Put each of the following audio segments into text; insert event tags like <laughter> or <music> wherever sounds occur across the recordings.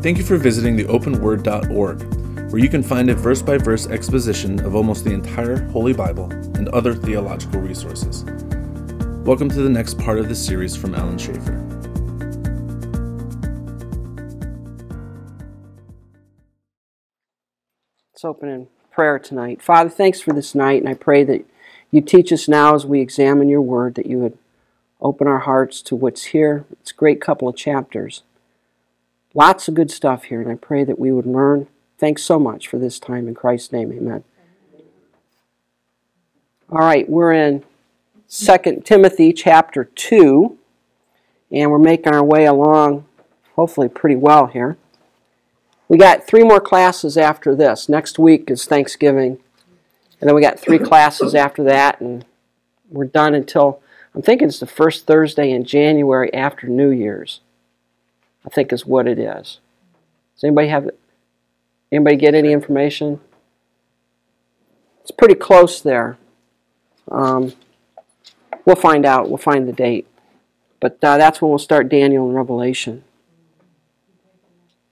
Thank you for visiting the openword.org, where you can find a verse by verse exposition of almost the entire Holy Bible and other theological resources. Welcome to the next part of this series from Alan Schaefer. Let's open in prayer tonight. Father, thanks for this night, and I pray that you teach us now as we examine your word, that you would open our hearts to what's here. It's a great couple of chapters. Lots of good stuff here, and I pray that we would learn. Thanks so much for this time. In Christ's name, amen. All right, we're in 2 Timothy chapter 2, and we're making our way along, hopefully, pretty well here. We got three more classes after this. Next week is Thanksgiving, and then we got three classes after that, and we're done until I'm thinking it's the first Thursday in January after New Year's. I think is what it is. Does anybody have anybody get any information? It's pretty close there. Um, we'll find out. We'll find the date. But uh, that's when we'll start Daniel and Revelation.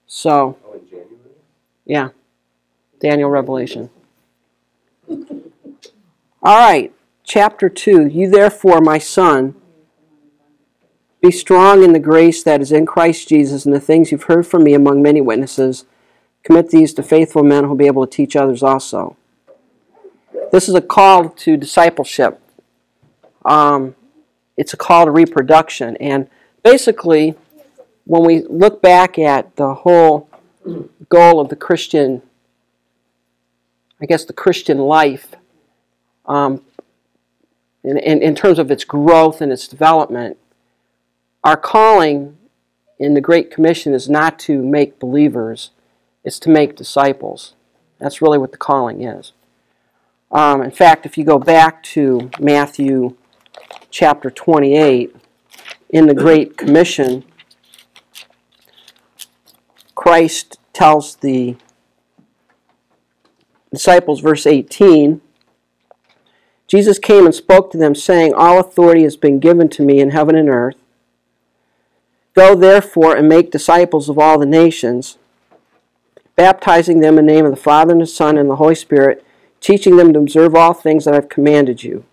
So, yeah, Daniel Revelation. All right, chapter 2. You therefore, my son, be strong in the grace that is in Christ Jesus and the things you've heard from me among many witnesses. Commit these to faithful men who will be able to teach others also. This is a call to discipleship. Um, it's a call to reproduction. And basically, when we look back at the whole goal of the Christian, I guess the Christian life, um, in, in, in terms of its growth and its development, our calling in the Great Commission is not to make believers, it's to make disciples. That's really what the calling is. Um, in fact, if you go back to Matthew chapter 28, in the Great Commission, Christ tells the disciples, verse 18, Jesus came and spoke to them, saying, All authority has been given to me in heaven and earth. Go therefore and make disciples of all the nations, baptizing them in the name of the Father and the Son and the Holy Spirit, teaching them to observe all things that I've commanded you.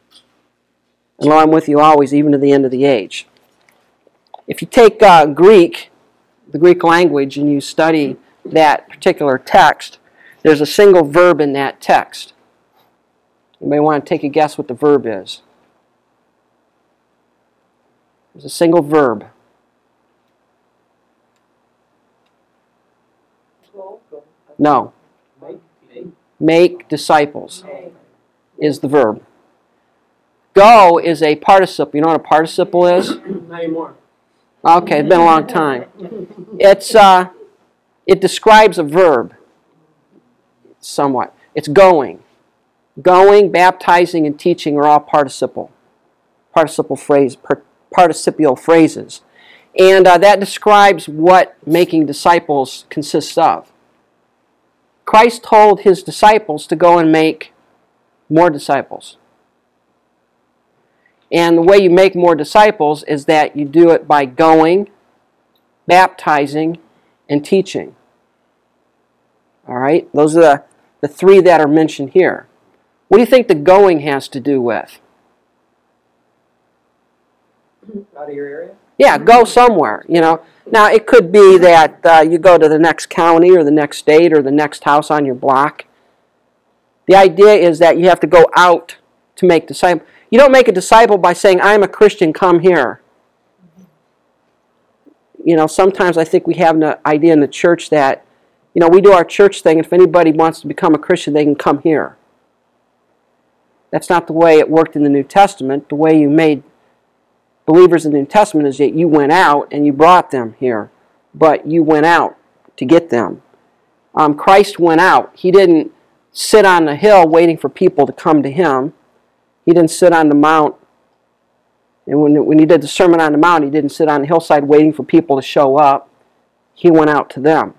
And I'm with you always, even to the end of the age. If you take uh, Greek, the Greek language, and you study that particular text, there's a single verb in that text. You may want to take a guess what the verb is. There's a single verb. No. Make disciples is the verb. Go is a participle. You know what a participle is? Not anymore. Okay, it's been a long time. It's uh, it describes a verb. Somewhat. It's going. Going, baptizing, and teaching are all participle. Participle phrase, participial phrases, and uh, that describes what making disciples consists of. Christ told his disciples to go and make more disciples. And the way you make more disciples is that you do it by going, baptizing, and teaching. All right? Those are the, the three that are mentioned here. What do you think the going has to do with? Out of your area? Yeah, go somewhere, you know. Now, it could be that uh, you go to the next county or the next state or the next house on your block. The idea is that you have to go out to make disciples. You don't make a disciple by saying, I'm a Christian, come here. You know, sometimes I think we have an idea in the church that, you know, we do our church thing. If anybody wants to become a Christian, they can come here. That's not the way it worked in the New Testament. The way you made believers in the New Testament is that you went out and you brought them here, but you went out to get them. Um, Christ went out. He didn't sit on the hill waiting for people to come to him. He didn't sit on the mount. And when, when he did the Sermon on the Mount, he didn't sit on the hillside waiting for people to show up. He went out to them.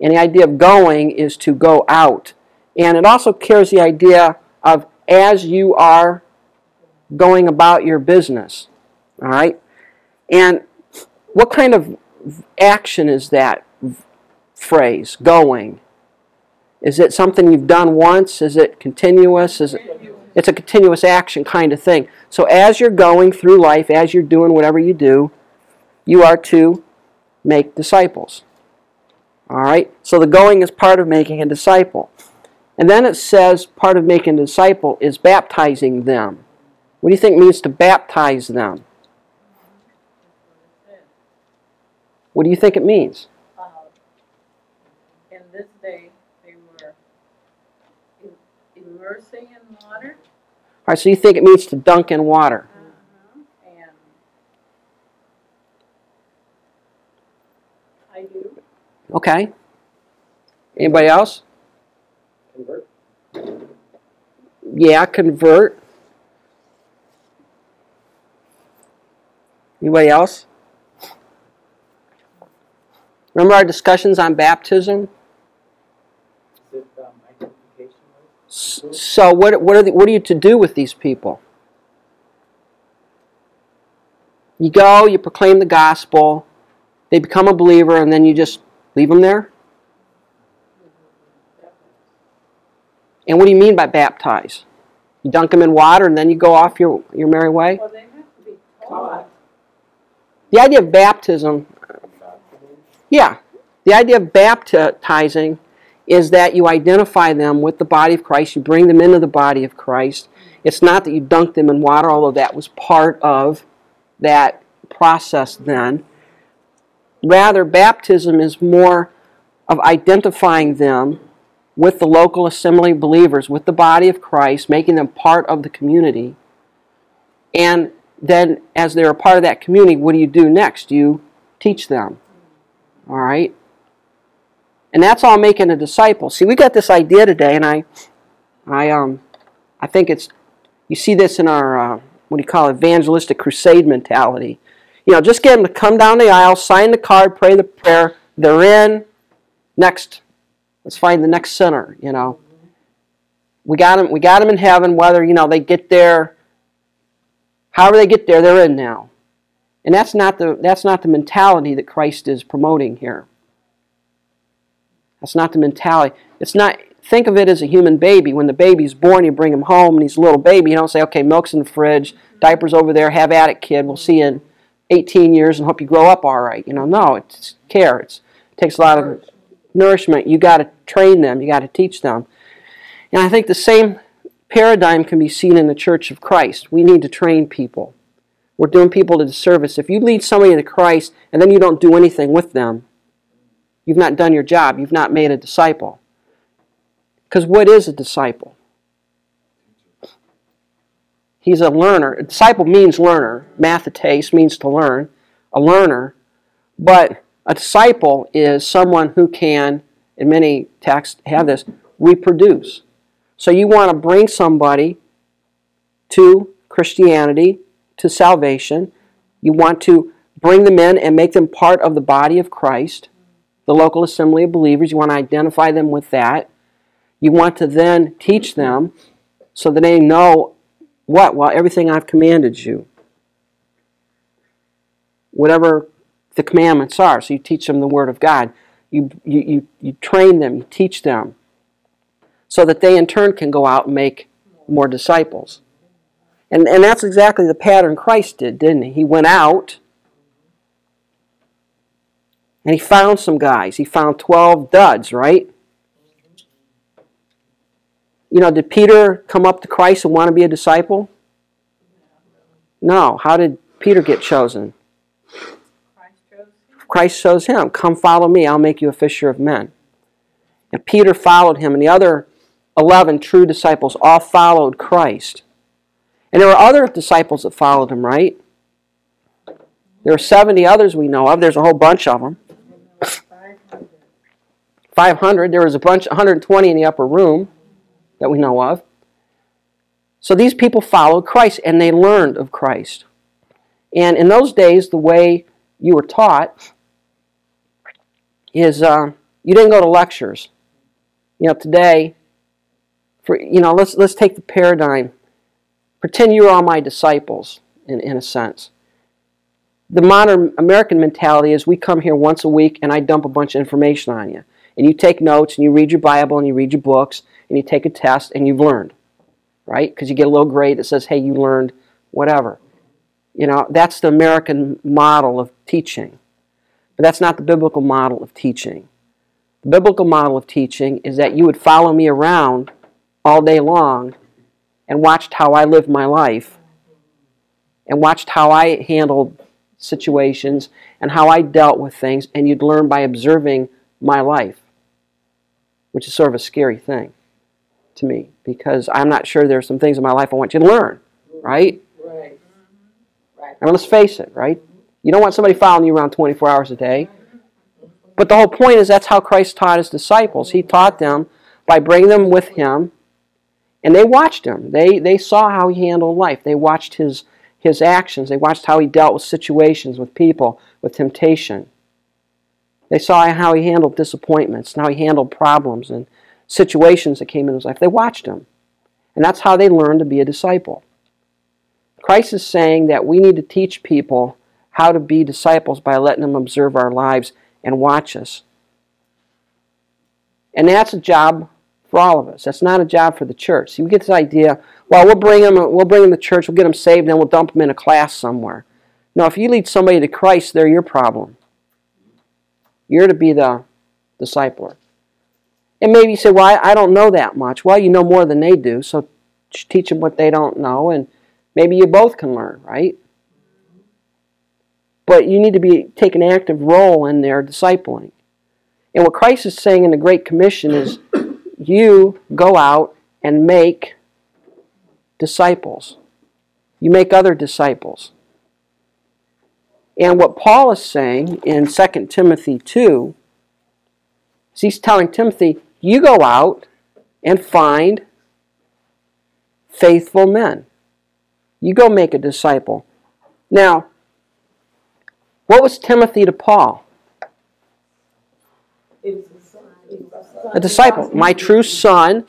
And the idea of going is to go out. And it also carries the idea of as you are going about your business. All right? And what kind of action is that? phrase, going? Is it something you've done once? Is it continuous? Is it it's a continuous action kind of thing. So as you're going through life, as you're doing whatever you do, you are to make disciples. All right? So the going is part of making a disciple. And then it says part of making a disciple is baptizing them. What do you think means to baptize them? What do you think it means? Uh, in this day, they were im- immersing in water. All right, so you think it means to dunk in water. And I do. Okay. Anybody else? Convert. Yeah, convert. Anybody else? Remember our discussions on baptism? It um, So what, what, are the, what are you to do with these people? You go, you proclaim the gospel, they become a believer, and then you just leave them there? And what do you mean by baptize? You dunk them in water and then you go off your, your merry way? Well, they have to be taught. The idea of baptism, yeah, the idea of baptizing is that you identify them with the body of Christ, you bring them into the body of Christ. It's not that you dunk them in water, although that was part of that process then. Rather, baptism is more of identifying them with the local assembly of believers, with the body of Christ, making them part of the community. And then, as they're a part of that community, what do you do next? You teach them. All right? And that's all making a disciple. See, we got this idea today, and I, I, um, I think it's, you see this in our, uh, what do you call it, evangelistic crusade mentality. You know, just get them to come down the aisle, sign the card, pray the prayer. They're in. Next, let's find the next sinner. You know, we got them. We got them in heaven. Whether you know they get there, however they get there, they're in now. And that's not the that's not the mentality that Christ is promoting here. That's not the mentality. It's not think of it as a human baby. When the baby's born, you bring him home and he's a little baby. You don't say, okay, milk's in the fridge, diapers over there, have at it, kid. We'll see you in 18 years and hope you grow up all right. You know, no, it's care. It's, it takes a lot of nourishment. You got to train them. You got to teach them. And I think the same paradigm can be seen in the Church of Christ. We need to train people. We're doing people a disservice. If you lead somebody to Christ and then you don't do anything with them, you've not done your job. You've not made a disciple. Because what is a disciple? He's a learner. A disciple means learner. Mathetes means to learn. A learner. But a disciple is someone who can, and many texts have this, reproduce. So you want to bring somebody to Christianity, to salvation. You want to bring them in and make them part of the body of Christ, the local assembly of believers. You want to identify them with that. You want to then teach them so that they know what? Well, everything I've commanded you. Whatever the commandments are. So you teach them the Word of God. You, you, you, you train them, you teach them, so that they in turn can go out and make more disciples. And, and that's exactly the pattern Christ did, didn't he? He went out and he found some guys. He found 12 duds, right? You know, did Peter come up to Christ and want to be a disciple? No. How did Peter get chosen? Christ chose him. Come follow me, I'll make you a fisher of men. And Peter followed him, and the other 11 true disciples all followed Christ. And there were other disciples that followed him, right? There are 70 others we know of. There's a whole bunch of them. 500. 500. There was a bunch, 120 in the upper room that we know of. So these people followed Christ and they learned of Christ. And in those days, the way you were taught is uh, you didn't go to lectures. You know, today, for you know, let's let's take the paradigm. Pretend you're all my disciples, in, in a sense. The modern American mentality is we come here once a week and I dump a bunch of information on you. and you take notes and you read your Bible and you read your books and you take a test and you've learned, right? Because you get a little grade that says, hey, you learned whatever. You know, that's the American model of teaching. But that's not the biblical model of teaching. The biblical model of teaching is that you would follow me around all day long and watched how I lived my life and watched how I handled situations and how I dealt with things, and you'd learn by observing my life, which is sort of a scary thing to me because I'm not sure there's some things in my life I want you to learn, right? Right. Right. I mean, let's face it, right? You don't want somebody following you around 24 hours a day. But the whole point is that's how Christ taught his disciples. He taught them by bringing them with him, and they watched him. They, they saw how he handled life. They watched his, his actions. They watched how he dealt with situations, with people, with temptation. They saw how he handled disappointments and how he handled problems and situations that came in his life. They watched him. And that's how they learned to be a disciple. Christ is saying that we need to teach people how to be disciples by letting them observe our lives and watch us. And that's a job for all of us. That's not a job for the church. See, we get this idea, well, we'll bring them, we'll bring them to church, we'll get them saved, then we'll dump them in a class somewhere. No, if you lead somebody to Christ, they're your problem. You're to be the discipler. And maybe you say, well, I, I don't know that much. Well, you know more than they do, so teach them what they don't know, and maybe you both can learn, right? But you need to be take an active role in their discipling. And what Christ is saying in the Great Commission is you go out and make disciples. You make other disciples. And what Paul is saying in 2 Timothy 2 is he's telling Timothy, you go out and find faithful men. You go make a disciple. Now, what was Timothy to Paul? Was a disciple. My true son,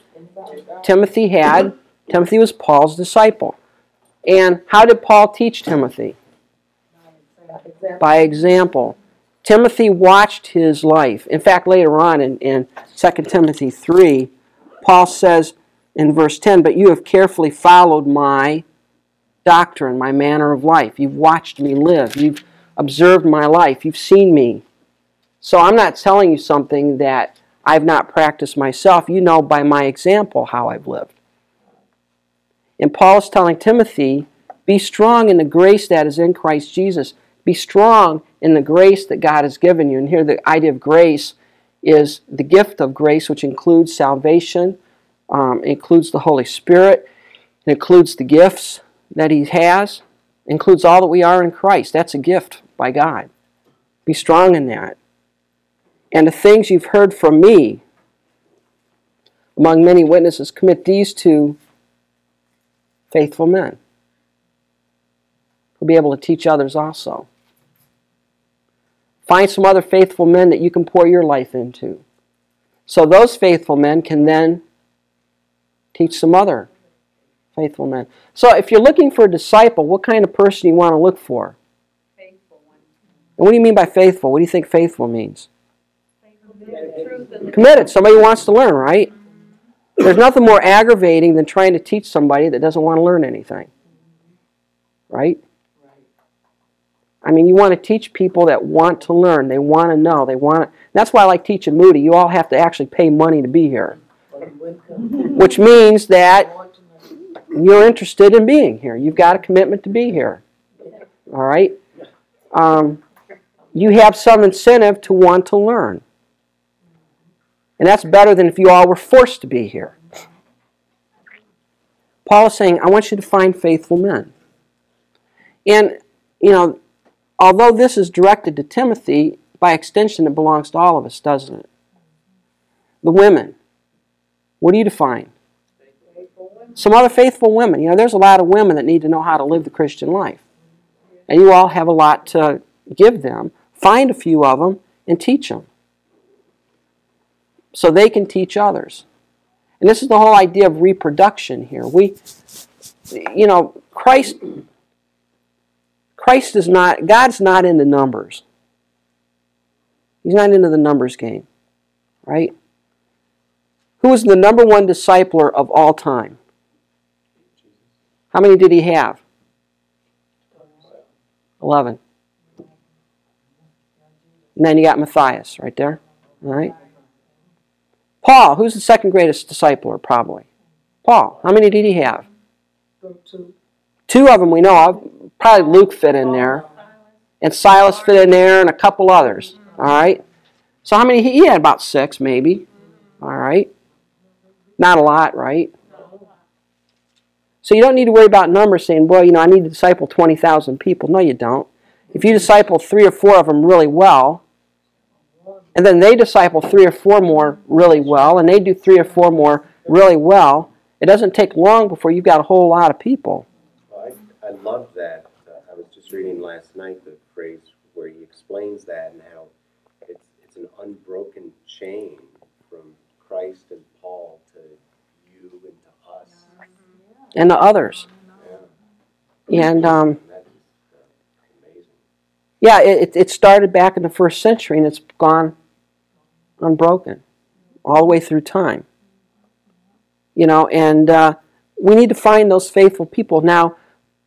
Timothy had. Timothy was Paul's disciple. And how did Paul teach Timothy? By example. Timothy watched his life. In fact, later on in, in 2 Timothy 3, Paul says in verse 10, But you have carefully followed my doctrine, my manner of life. You've watched me live. You've observed my life. You've seen me. So I'm not telling you something that I've not practiced myself. You know by my example how I've lived. And Paul is telling Timothy, be strong in the grace that is in Christ Jesus. Be strong in the grace that God has given you. And here the idea of grace is the gift of grace, which includes salvation, um, includes the Holy Spirit, it includes the gifts that He has, includes all that we are in Christ. That's a gift by God. Be strong in that. And the things you've heard from me among many witnesses, commit these to faithful men who'll be able to teach others also. Find some other faithful men that you can pour your life into. So those faithful men can then teach some other faithful men. So if you're looking for a disciple, what kind of person do you want to look for? Faithful one. And what do you mean by faithful? What do you think faithful means? The truth and the Committed. Somebody wants to learn, right? There's nothing more aggravating than trying to teach somebody that doesn't want to learn anything. Right? I mean, you want to teach people that want to learn. They want to know. They want. To, that's why I like teaching Moody. You all have to actually pay money to be here, which means that you're interested in being here. You've got a commitment to be here. All right. Um, you have some incentive to want to learn, and that's better than if you all were forced to be here. Paul is saying, "I want you to find faithful men," and you know although this is directed to Timothy, by extension it belongs to all of us, doesn't it? The women. What do you define? Some other faithful women. You know, there's a lot of women that need to know how to live the Christian life. And you all have a lot to give them. Find a few of them and teach them. So they can teach others. And this is the whole idea of reproduction here. We, you know, Christ Christ is not, God's not into numbers. He's not into the numbers game. right? Who was the number one discipler of all time? How many did he have? 11. And then you got Matthias right there. All right. Paul, who's the second greatest discipler, probably? Paul. How many did he have? Two of them we know of. Probably Luke fit in there. And Silas fit in there, and a couple others. All right. So how many? He had about six, maybe. All right. Not a lot, right? So you don't need to worry about numbers saying, boy, you know, I need to disciple 20,000 people. No, you don't. If you disciple three or four of them really well, and then they disciple three or four more really well, and they do three or four more really well, it doesn't take long before you've got a whole lot of people. Well, I, I love that. Uh, I was just reading last night the phrase where he explains that and how it's, it's an unbroken chain from Christ and Paul to you and to us. And the others. Yeah. And um, That is uh, amazing. yeah, it, it started back in the first century and it's gone unbroken all the way through time. You know, and uh, we need to find those faithful people. Now,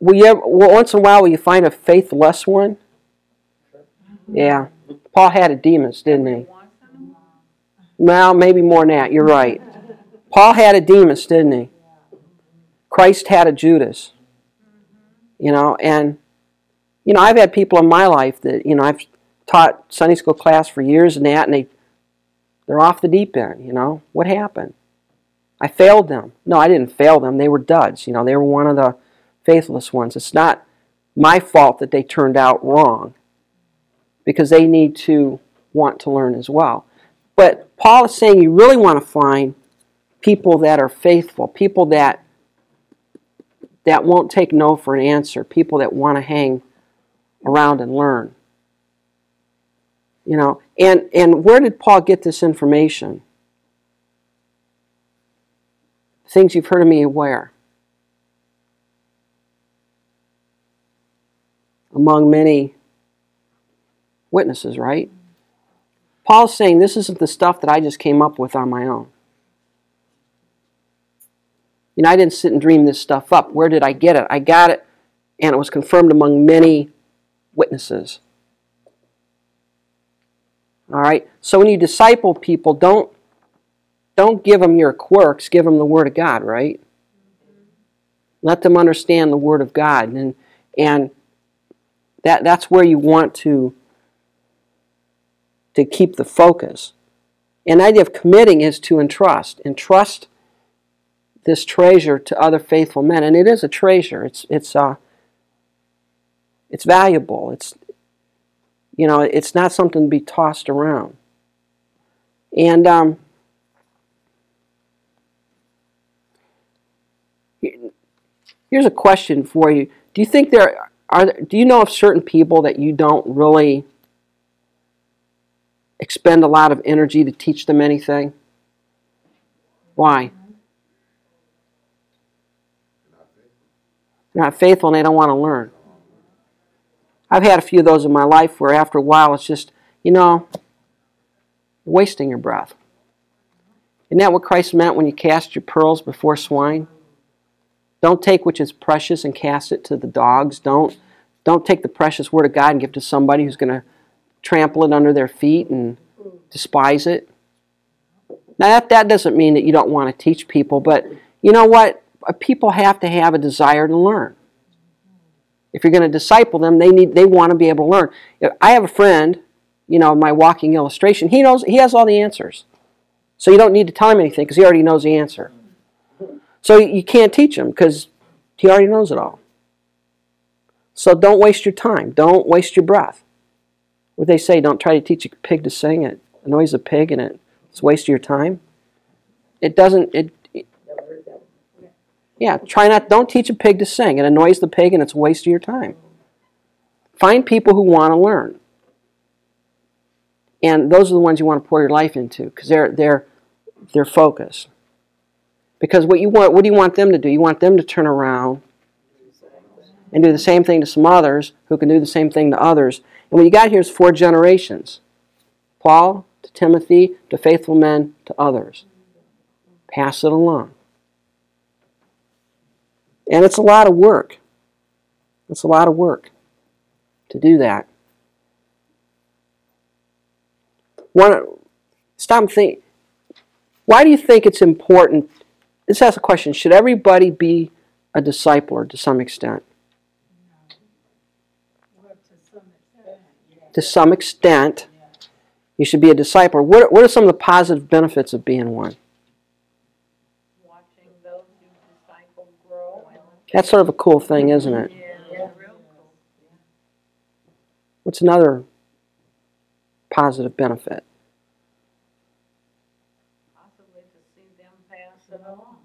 will you ever, well, once in a while, will you find a faithless one? Yeah. Paul had a Demas, didn't he? Well, maybe more than that. You're right. Paul had a Demas, didn't he? Christ had a Judas. You know, and you know, I've had people in my life that you know I've taught Sunday school class for years and that, and they they're off the deep end. You know, what happened? I failed them. No, I didn't fail them. They were duds. You know, they were one of the faithless ones. It's not my fault that they turned out wrong, because they need to want to learn as well. But Paul is saying you really want to find people that are faithful, people that that won't take no for an answer, people that want to hang around and learn. You know, and and where did Paul get this information? Things you've heard of me where? Among many witnesses, right? Paul's saying this isn't the stuff that I just came up with on my own. You know, I didn't sit and dream this stuff up. Where did I get it? I got it, and it was confirmed among many witnesses. All right. So when you disciple people, don't don't give them your quirks. Give them the Word of God. Right. Let them understand the Word of God, and and that that's where you want to to keep the focus. And the idea of committing is to entrust. Entrust this treasure to other faithful men, and it is a treasure. It's it's uh, it's valuable. It's you know, it's not something to be tossed around. And um, here's a question for you: Do you think there are? Do you know of certain people that you don't really expend a lot of energy to teach them anything? Why? They're not faithful and they don't want to learn. I've had a few of those in my life where after a while it's just, you know, wasting your breath. Isn't that what Christ meant when you cast your pearls before swine? Don't take which is precious and cast it to the dogs. Don't, don't take the precious word of God and give it to somebody who's going to trample it under their feet and despise it. Now, that, that doesn't mean that you don't want to teach people, but you know what? Uh, people have to have a desire to learn. If you're going to disciple them, they need they want to be able to learn. I have a friend, you know, my walking illustration. He knows he has all the answers, so you don't need to tell him anything because he already knows the answer. So you can't teach him because he already knows it all. So don't waste your time. Don't waste your breath. What they say, don't try to teach a pig to sing. It annoys a pig and it's a waste of your time. It doesn't. It yeah, try not, don't teach a pig to sing. It annoys the pig and it's a waste of your time. Find people who want to learn. And those are the ones you want to pour your life into because they're, they're, they're focused. Because what you want, what do you want them to do? You want them to turn around and do the same thing to some others who can do the same thing to others. And what you got here is four generations. Paul, to Timothy, to faithful men, to others. Pass it along. And it's a lot of work. It's a lot of work to do that. One, stop and think. Why do you think it's important? Let's ask a question. Should everybody be a discipler to some extent? To some extent. To some extent, you should be a discipler. What, what are some of the positive benefits of being one? Watching those you disciple grow and. That's sort of a cool thing, isn't it? Yeah, it's real cool. What's another positive benefit? Possibly to see them pass it along.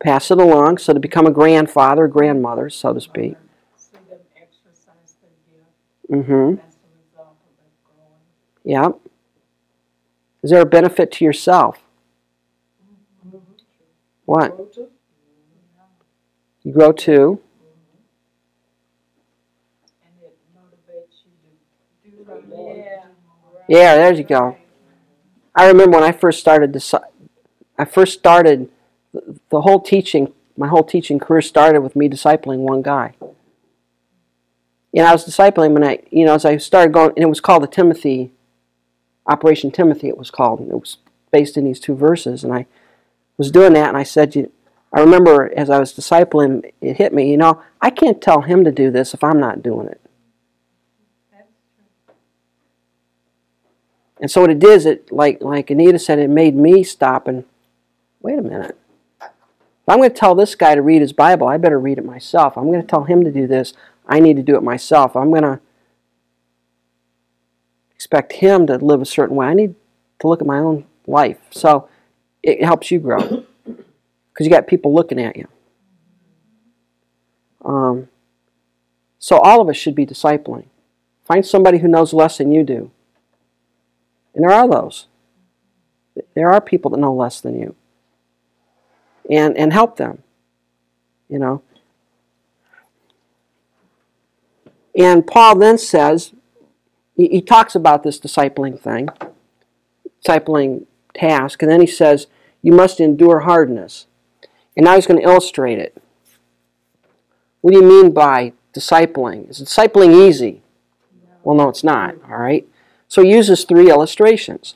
Pass it along, so to become a grandfather, grandmother, so to speak. See them exercise their gift. Mm-hmm. That's the result of it growing. Yep. Is there a benefit to yourself? What? You grow more. Yeah. There you go. I remember when I first started this. I first started the- whole teaching. My whole teaching career started with me discipling one guy. And I was discipling and I, you know, as I started going, and it was called the Timothy, Operation Timothy. It was called. And it was based in these two verses, and I was doing that, and I said, you, I remember as I was discipling, it hit me. You know, I can't tell him to do this if I'm not doing it. And so what it did is it like like Anita said, it made me stop and wait a minute. If I'm going to tell this guy to read his Bible, I better read it myself. I'm going to tell him to do this, I need to do it myself. I'm going to expect him to live a certain way. I need to look at my own life. So it helps you grow because you got people looking at you. Um, so all of us should be discipling. Find somebody who knows less than you do. And there are those. There are people that know less than you. And and help them. You know. And Paul then says, he, he talks about this discipling thing, discipling task, and then he says, you must endure hardness. And now he's going to illustrate it. What do you mean by discipling? Is discipling easy? Well, no, it's not, all right? So he uses three illustrations.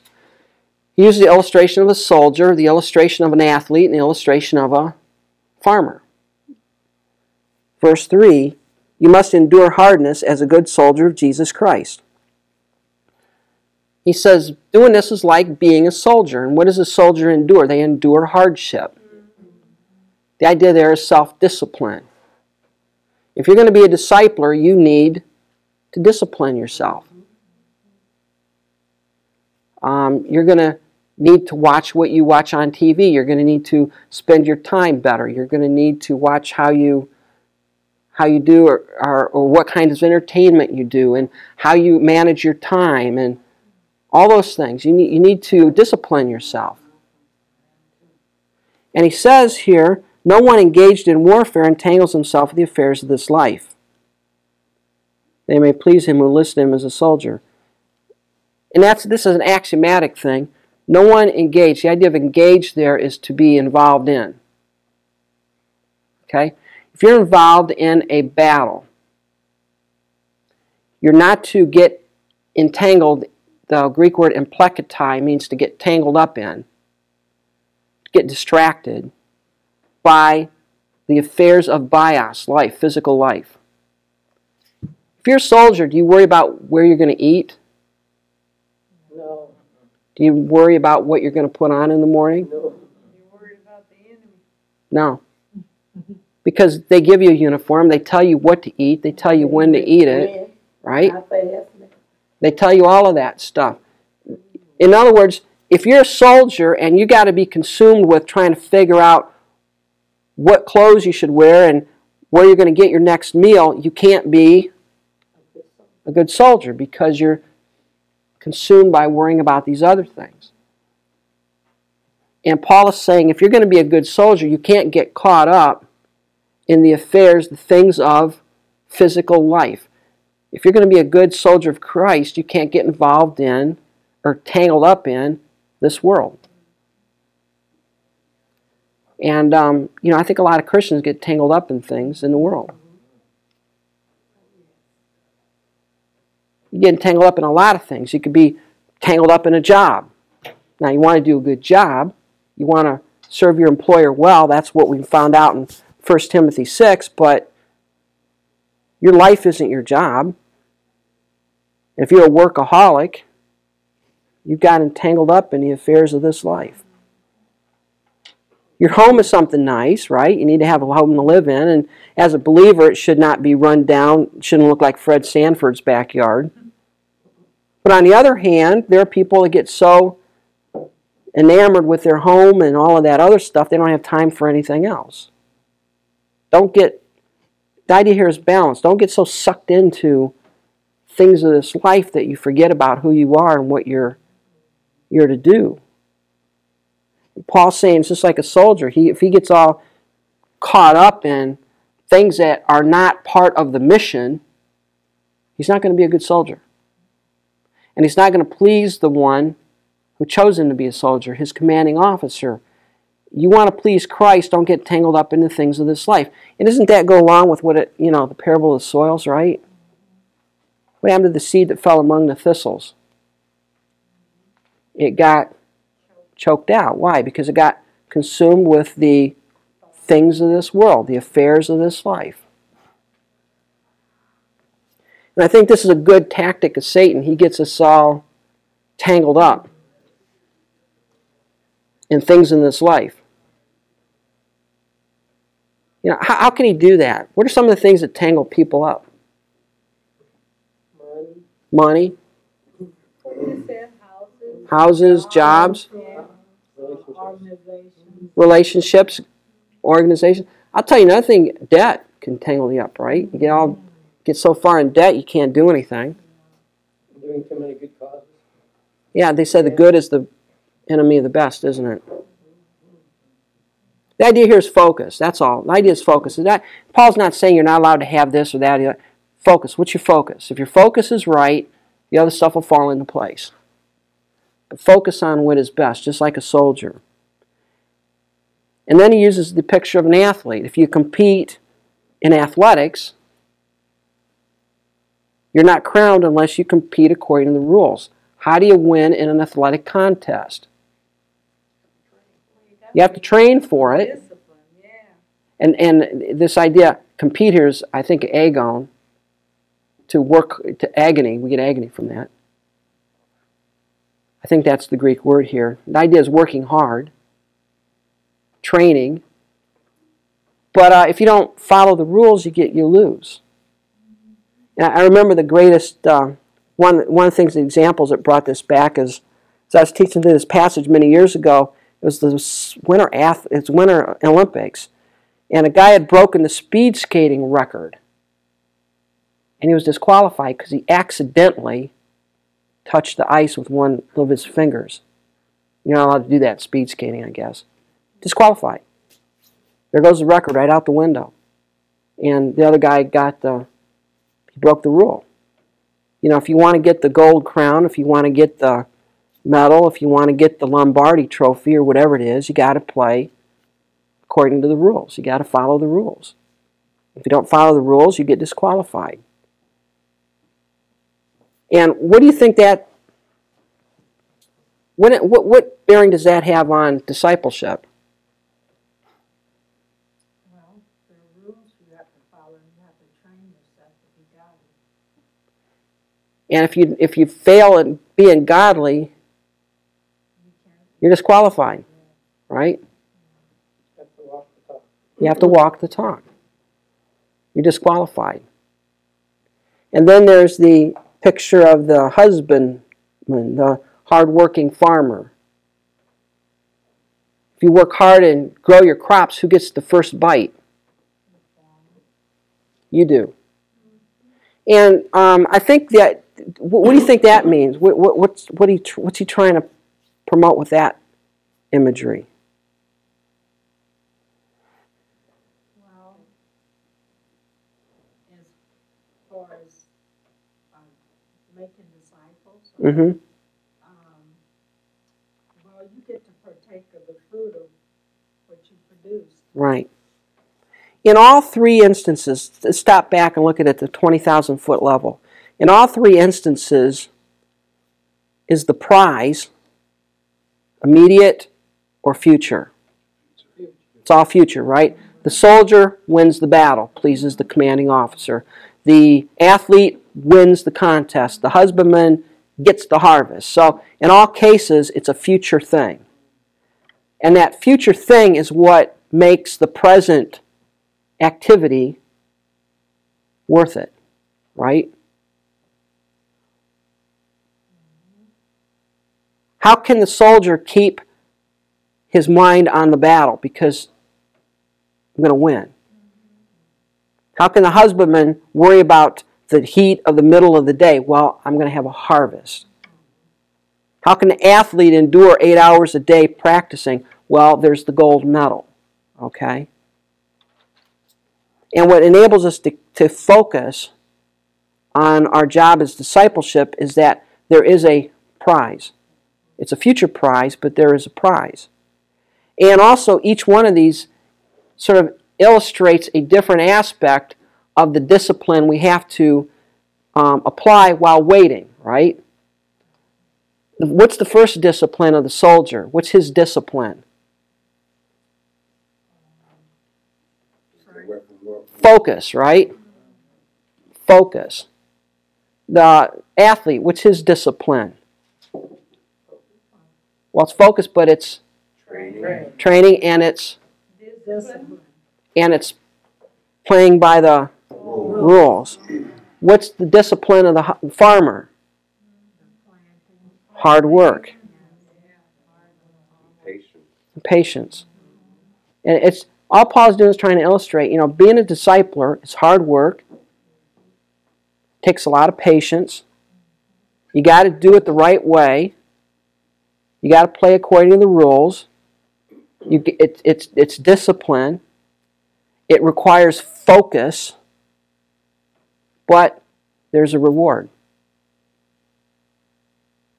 He uses the illustration of a soldier, the illustration of an athlete, and the illustration of a farmer. Verse 3 You must endure hardness as a good soldier of Jesus Christ. He says, doing this is like being a soldier. And what does a soldier endure? They endure hardship. The idea there is self discipline. If you're going to be a discipler, you need to discipline yourself. Um, you're going to need to watch what you watch on TV. You're going to need to spend your time better. You're going to need to watch how you how you do or, or, or what kind of entertainment you do and how you manage your time and all those things. You need, you need to discipline yourself. And he says here, no one engaged in warfare entangles himself with the affairs of this life. They may please him who listed him as a soldier. And that's this is an axiomatic thing. No one engaged. The idea of engaged there is to be involved in. Okay? If you're involved in a battle, you're not to get entangled. The Greek word impleketai means to get tangled up in, get distracted by the affairs of bios, life, physical life. If you're a soldier, do you worry about where you're going to eat? No, Do you worry about what you're going to put on in the morning? no. You're worried about the enemy. No. Because they give you a uniform, they tell you what to eat, they tell you when to eat it, right? They tell you all of that stuff. In other words, if you're a soldier and you got to be consumed with trying to figure out what clothes you should wear and where you're going to get your next meal, you can't be a good soldier because you're consumed by worrying about these other things. And Paul is saying if you're going to be a good soldier, you can't get caught up in the affairs, the things of physical life. If you're going to be a good soldier of Christ, you can't get involved in or tangled up in this world. And, um, you know, I think a lot of Christians get tangled up in things in the world. You get tangled up in a lot of things. You could be tangled up in a job. Now, you want to do a good job. You want to serve your employer well. That's what we found out in 1 Timothy 6. But your life isn't your job. If you're a workaholic, you've got entangled up in the affairs of this life. Your home is something nice, right? You need to have a home to live in. And as a believer, it should not be run down, it shouldn't look like Fred Sanford's backyard. But on the other hand, there are people that get so enamored with their home and all of that other stuff, they don't have time for anything else. Don't get, the idea here is balance. Don't get so sucked into things of this life that you forget about who you are and what you're, you're to do. Paul's saying it's just like a soldier. He, if he gets all caught up in things that are not part of the mission, he's not going to be a good soldier. And he's not going to please the one who chose him to be a soldier, his commanding officer. You want to please Christ, don't get tangled up in the things of this life. And doesn't that go along with what it, you know, the parable of the soils, right? What happened to the seed that fell among the thistles? It got choked out. Why? Because it got consumed with the things of this world, the affairs of this life. And I think this is a good tactic of Satan. He gets us all tangled up in things in this life. You know, how, how can he do that? What are some of the things that tangle people up? Money. Money, houses, houses, jobs, yeah. Relationships, organizations. I'll tell you another thing, debt can tangle you up, right? You get all get so far in debt you can't do anything. Doing too many good causes. Yeah, they say the good is the enemy of the best, isn't it? The idea here is focus. That's all. The idea is focus. Is that Paul's not saying you're not allowed to have this or that. or that. Focus. What's your focus? If your focus is right, the other stuff will fall into place. But focus on what is best, just like a soldier. And then he uses the picture of an athlete. If you compete in athletics, you're not crowned unless you compete according to the rules. How do you win in an athletic contest? You have to train for it. And and this idea, compete here is, I think, agon. To work to agony, we get agony from that. I think that's the Greek word here. The idea is working hard, training. But uh, if you don't follow the rules, you get you lose. And I remember the greatest uh, one one of the things, the examples that brought this back is, as I was teaching this passage many years ago. It was the winter ath- it's winter Olympics, and a guy had broken the speed skating record, and he was disqualified because he accidentally touched the ice with one of his fingers. You're not allowed to do that speed skating, I guess. Disqualified. There goes the record right out the window, and the other guy got the he broke the rule. You know, if you want to get the gold crown, if you want to get the medal, if you want to get the Lombardi trophy or whatever it is, you got to play according to the rules. You got to follow the rules. If you don't follow the rules, you get disqualified. And what do you think that what, what, what bearing does that have on discipleship? Well, there are rules you have to follow and you have to train yourself to be godly. And if you if you fail in being godly, you're disqualified, right? You have to walk the talk. You're disqualified. And then there's the picture of the husbandman, the hardworking farmer. If you work hard and grow your crops, who gets the first bite? You do. And um, I think that, what, what, do you think that means? What, what, what's, what he, what's he trying to promote with that imagery? Well, um, making disciples, mm-hmm. um, well, you get to partake of the fruit of what you produce. Right. In all three instances, stop back and look at it at the 20,000 foot level. In all three instances, is the prize immediate or future? It's all future, right? The soldier wins the battle, pleases the commanding officer. The athlete wins the contest. The husbandman gets the harvest. So, in all cases, it's a future thing. And that future thing is what makes the present activity worth it, right? How can the soldier keep his mind on the battle? Because I'm going to win. How can the husbandman worry about the heat of the middle of the day? Well, I'm going to have a harvest. How can the athlete endure eight hours a day practicing? Well, there's the gold medal. Okay? And what enables us to, to focus on our job as discipleship is that there is a prize. It's a future prize, but there is a prize. And also, each one of these sort of illustrates a different aspect of the discipline we have to um, apply while waiting, right? What's the first discipline of the soldier? What's his discipline? Focus, right? Focus. The athlete, what's his discipline? Well, it's focus, but it's Training. training and it's Discipline. and it's playing by the rules. What's the discipline of the farmer? Hard work, Patience. patience. And it's all Paul's doing is trying to illustrate, you know, being a discipler is hard work. Takes a lot of patience. You got to do it the right way. You got to play according to the rules. You, it, it's, it's discipline. It requires focus, but there's a reward.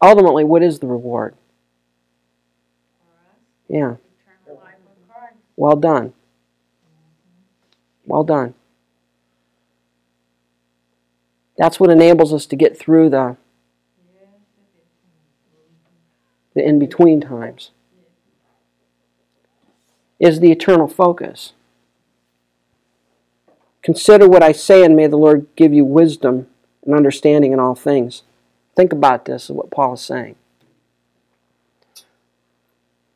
Ultimately, what is the reward? Yeah, Eternal life with Christ. well done. Well done. That's what enables us to get through the, the in between times. Is the eternal focus. Consider what I say, and may the Lord give you wisdom and understanding in all things. Think about this, is what Paul is saying.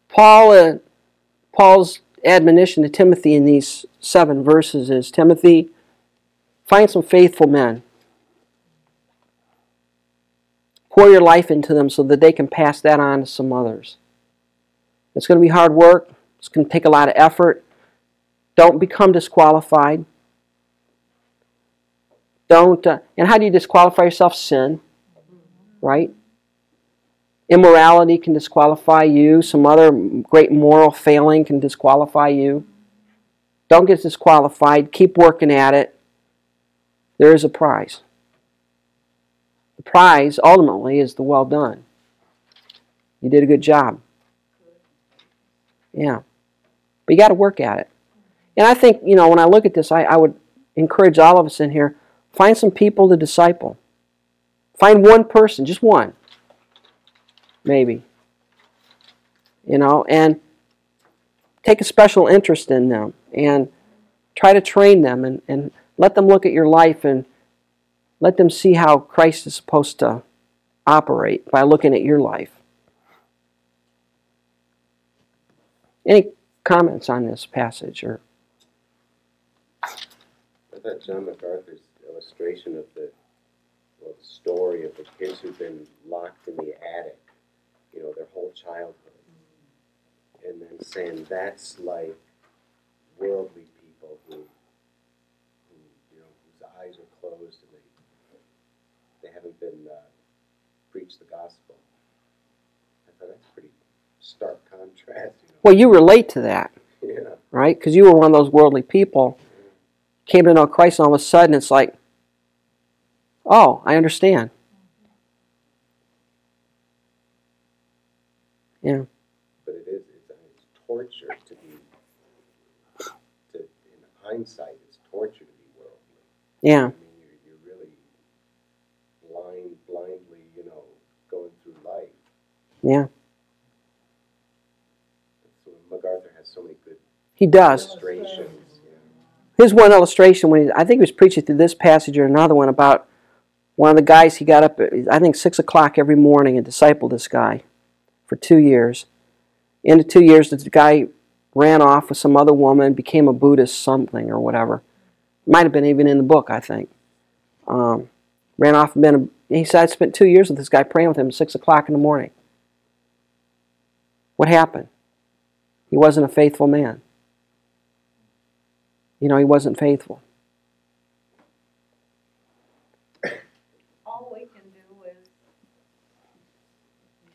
Paul, uh, Paul's admonition to Timothy in these seven verses is Timothy, find some faithful men. Pour your life into them so that they can pass that on to some others. It's going to be hard work. It's going to take a lot of effort. Don't become disqualified. Don't. Uh, and how do you disqualify yourself? Sin, right? Immorality can disqualify you. Some other great moral failing can disqualify you. Don't get disqualified. Keep working at it. There is a prize. The prize ultimately is the well done. You did a good job. Yeah. But you got to work at it. And I think, you know, when I look at this, I, I would encourage all of us in here find some people to disciple. Find one person, just one, maybe. You know, and take a special interest in them and try to train them and, and let them look at your life and let them see how Christ is supposed to operate by looking at your life. Any comments on this passage or I thought John MacArthur's illustration of the, well, the story of the kids who've been locked in the attic, you know, their whole childhood, and then saying that's like worldly people who, who you know, whose eyes are closed and they, they haven't been uh, preached the gospel. I thought that's pretty stark contrast. You know? well you relate to that <laughs> Yeah. right because you were one of those worldly people came to know christ and all of a sudden it's like oh i understand yeah but it is it's, it's torture to be to, in hindsight, it's torture to be worldly. Yeah. I mean, you're, you're really blind, blindly, you know, going through life. Yeah. So MacArthur has so many good He does. illustrations. Yeah. Here's one illustration when he, I think he was preaching through this passage or another one about one of the guys he got up at I think six o'clock every morning and discipled this guy for two years. Into two years, the guy ran off with some other woman, became a Buddhist something or whatever. Might have been even in the book, I think. Um, ran off and been. A, he said I spent two years with this guy praying with him at six o'clock in the morning. What happened? He wasn't a faithful man. You know, he wasn't faithful. All we can do is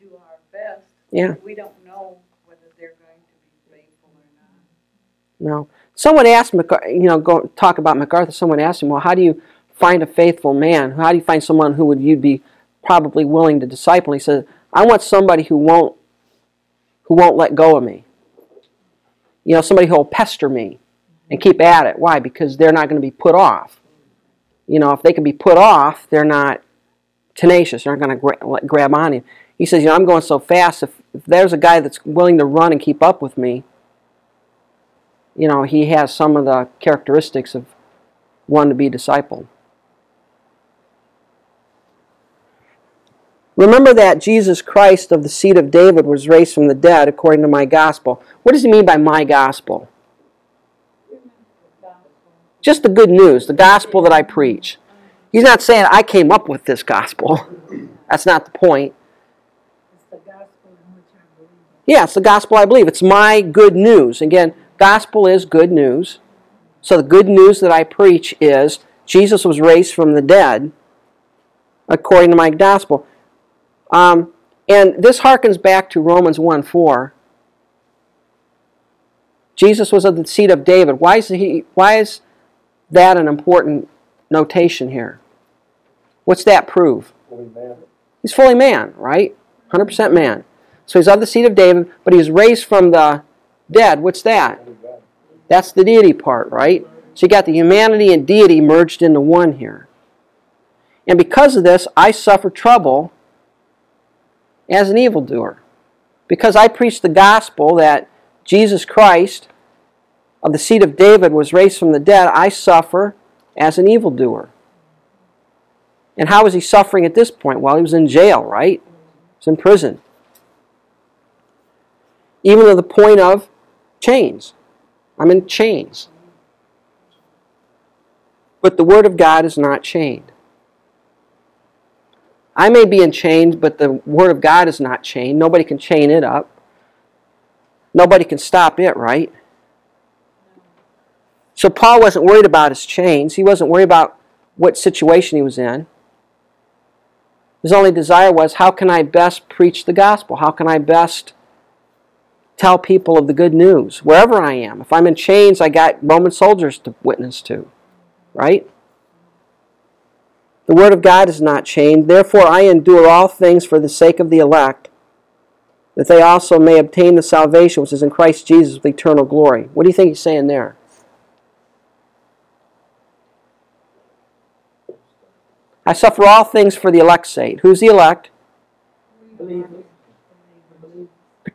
do our best. Yeah. We don't know whether they're going to be faithful or not. No. Someone asked MacArthur, you know, go talk about MacArthur. Someone asked him, well, how do you find a faithful man? How do you find someone who would you'd be probably willing to disciple? And He said, I want somebody who won't who won't let go of me. You know, somebody who will pester me and keep at it. Why? Because they're not going to be put off. You know, if they can be put off, they're not tenacious. They're not going to gra- grab on you. He says, you know, I'm going so fast. If, if there's a guy that's willing to run and keep up with me, you know, he has some of the characteristics of one to be discipled. Remember that Jesus Christ of the seed of David was raised from the dead according to my gospel. What does he mean by my gospel? Just the good news, the gospel that I preach. He's not saying I came up with this gospel. <laughs> That's not the point. It's the gospel in which I believe. Yeah, it's the gospel I believe. It's my good news. Again, gospel is good news. So the good news that I preach is Jesus was raised from the dead according to my gospel. Um, and this harkens back to Romans 1 4. Jesus was of the seed of David. Why is, he, why is that an important notation here? What's that prove? Man. He's fully man, right? 100% man. So he's of the seed of David, but he's raised from the dead. What's that? That's the deity part, right? So you got the humanity and deity merged into one here. And because of this, I suffer trouble as an evildoer. Because I preach the gospel that Jesus Christ of the seed of David was raised from the dead, I suffer as an evildoer. And how was he suffering at this point? Well, he was in jail, right? He was in prison. Even to the point of chains. I'm in chains. But the Word of God is not chained. I may be in chains, but the Word of God is not chained. Nobody can chain it up. Nobody can stop it, right? So Paul wasn't worried about his chains. He wasn't worried about what situation he was in. His only desire was how can I best preach the gospel? How can I best tell people of the good news wherever I am? If I'm in chains, I got Roman soldiers to witness to, right? The word of God is not chained. Therefore, I endure all things for the sake of the elect, that they also may obtain the salvation which is in Christ Jesus with eternal glory. What do you think he's saying there? I suffer all things for the elect's sake. Who's the elect? Believe.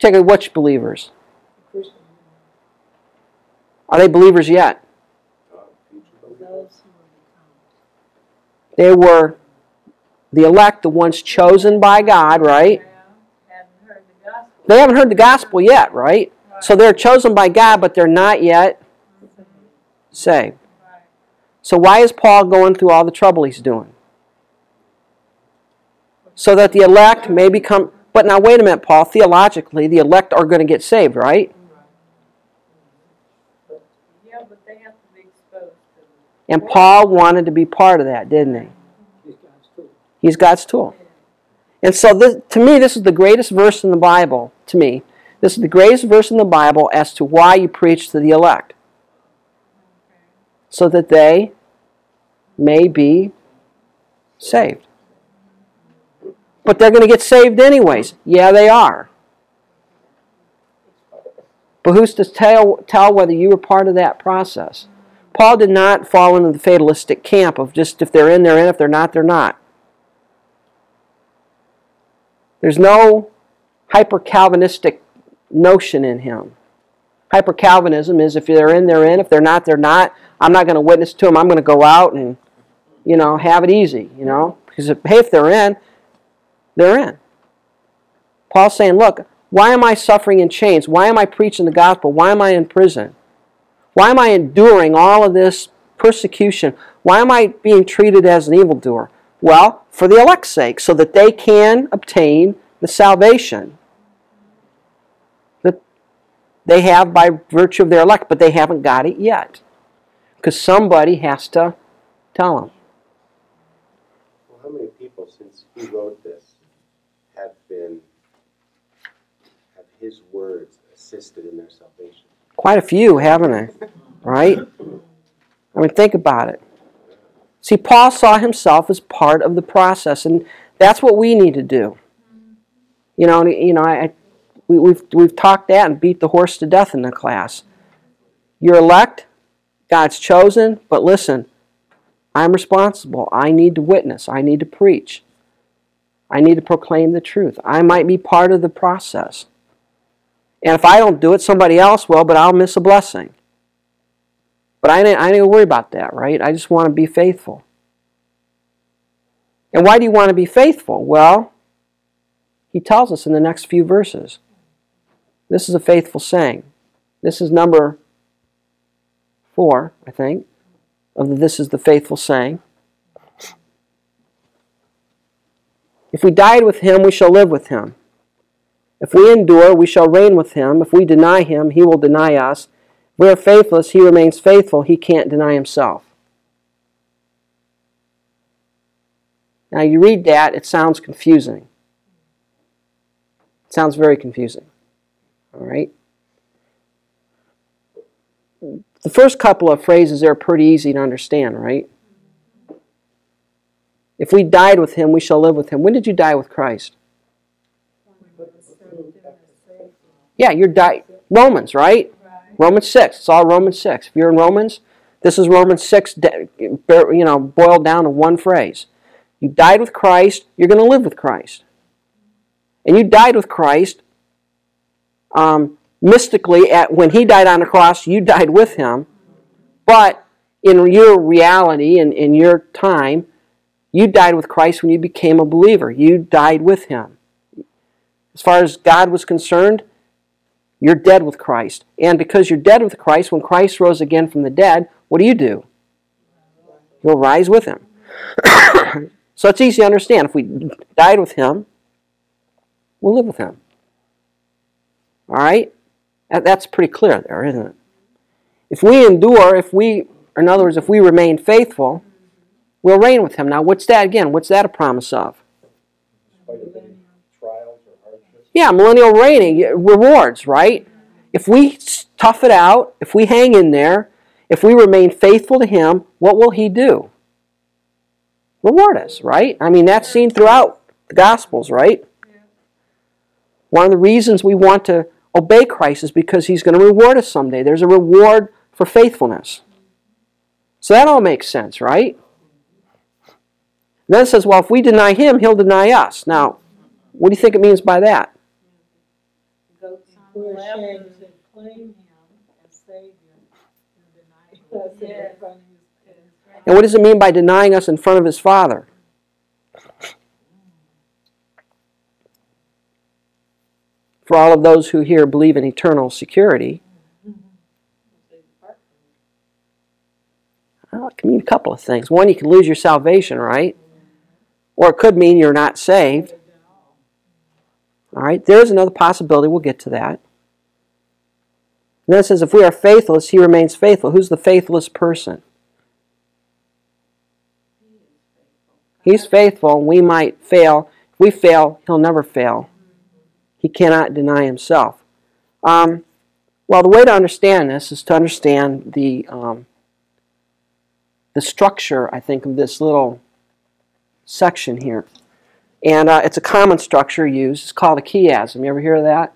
Particularly which believers? Are they believers yet? They were the elect, the ones chosen by God, right? They haven't heard the gospel yet, right? So they're chosen by God, but they're not yet saved. So why is Paul going through all the trouble he's doing? So that the elect may become. But now, wait a minute, Paul. Theologically, the elect are going to get saved, right? Yeah, but they have to be exposed to. And Paul wanted to be part of that, didn't he? He's God's tool. He's God's tool. And so, this, to me, this is the greatest verse in the Bible. To me, this is the greatest verse in the Bible as to why you preach to the elect, so that they may be saved. But they're going to get saved anyways. Yeah, they are. But who's to tell, tell whether you were part of that process? Paul did not fall into the fatalistic camp of just if they're in, they're in, if they're not, they're not. There's no hyper Calvinistic notion in him. Hyper Calvinism is if they're in, they're in, if they're not, they're not. I'm not going to witness to them. I'm going to go out and, you know, have it easy, you know. Because hey, if they're in, they're in. Paul's saying, look, why am I suffering in chains? Why am I preaching the gospel? Why am I in prison? Why am I enduring all of this persecution? Why am I being treated as an evildoer? Well, for the elect's sake, so that they can obtain the salvation that they have by virtue of their elect, but they haven't got it yet. Because somebody has to tell them. Well, how many people, since he wrote this, have been, have his in their salvation? Quite a few, haven't they? Right? I mean, think about it. See, Paul saw himself as part of the process, and that's what we need to do. You know, you know, I, we, we've we've talked that and beat the horse to death in the class. You're elect, God's chosen, but listen, I'm responsible. I need to witness. I need to preach. I need to proclaim the truth. I might be part of the process. And if I don't do it, somebody else will, but I'll miss a blessing. But I didn't, I didn't worry about that, right? I just want to be faithful. And why do you want to be faithful? Well, he tells us in the next few verses. This is a faithful saying. This is number four, I think, of the This is the Faithful Saying. If we died with him, we shall live with him. If we endure, we shall reign with him. If we deny him, he will deny us. If we are faithless, he remains faithful. He can't deny himself. Now, you read that, it sounds confusing. It sounds very confusing. All right? The first couple of phrases are pretty easy to understand, right? If we died with him, we shall live with him. When did you die with Christ? Yeah, you're di- Romans, right? Romans 6. It's all Romans 6. If you're in Romans, this is Romans 6, you know, boiled down to one phrase. You died with Christ, you're going to live with Christ. And you died with Christ um, mystically at when he died on the cross, you died with him. But in your reality and in your time, you died with Christ when you became a believer. You died with him. As far as God was concerned, you're dead with Christ. And because you're dead with Christ, when Christ rose again from the dead, what do you do? You'll rise with him. <coughs> so it's easy to understand. If we died with him, we'll live with him. All right? That's pretty clear there, isn't it? If we endure, if we, in other words, if we remain faithful, we'll reign with him. Now, what's that again? What's that a promise of? Yeah, millennial reigning, rewards, right? If we tough it out, if we hang in there, if we remain faithful to Him, what will He do? Reward us, right? I mean, that's seen throughout the Gospels, right? One of the reasons we want to obey Christ is because He's going to reward us someday. There's a reward for faithfulness. So that all makes sense, right? then it says, well, if we deny Him, He'll deny us. Now, what do you think it means by that? We're ashamed to claim him as Savior and deny him. And what does it mean by denying us in front of his Father? For all of those who here believe in eternal security, well, it can mean a couple of things. One, you can lose your salvation, right? Or it could mean you're not saved. All right, there's another possibility. We'll get to that. And then it says, if we are faithless, he remains faithful. Who's the faithless person? He's faithful. We might fail. If we fail, he'll never fail. He cannot deny himself. Um, well, the way to understand this is to understand the um, the structure, I think, of this little section here. And uh, it's a common structure used. It's called a chiasm. You ever hear of that?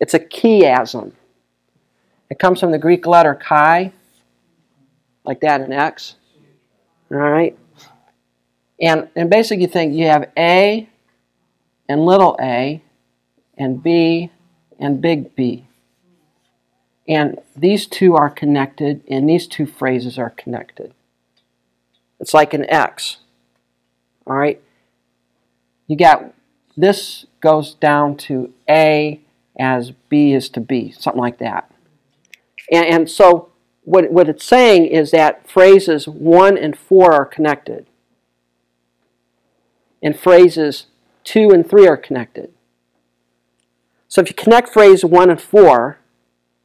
It's a chiasm. It comes from the Greek letter chi, like that in X. All right? And, and basically, you think you have A and little a, and B and big B. And these two are connected, and these two phrases are connected. It's like an X. All right? You got this goes down to A as B is to B, something like that. And, and so what, what it's saying is that phrases 1 and 4 are connected. And phrases 2 and 3 are connected. So if you connect phrase 1 and 4,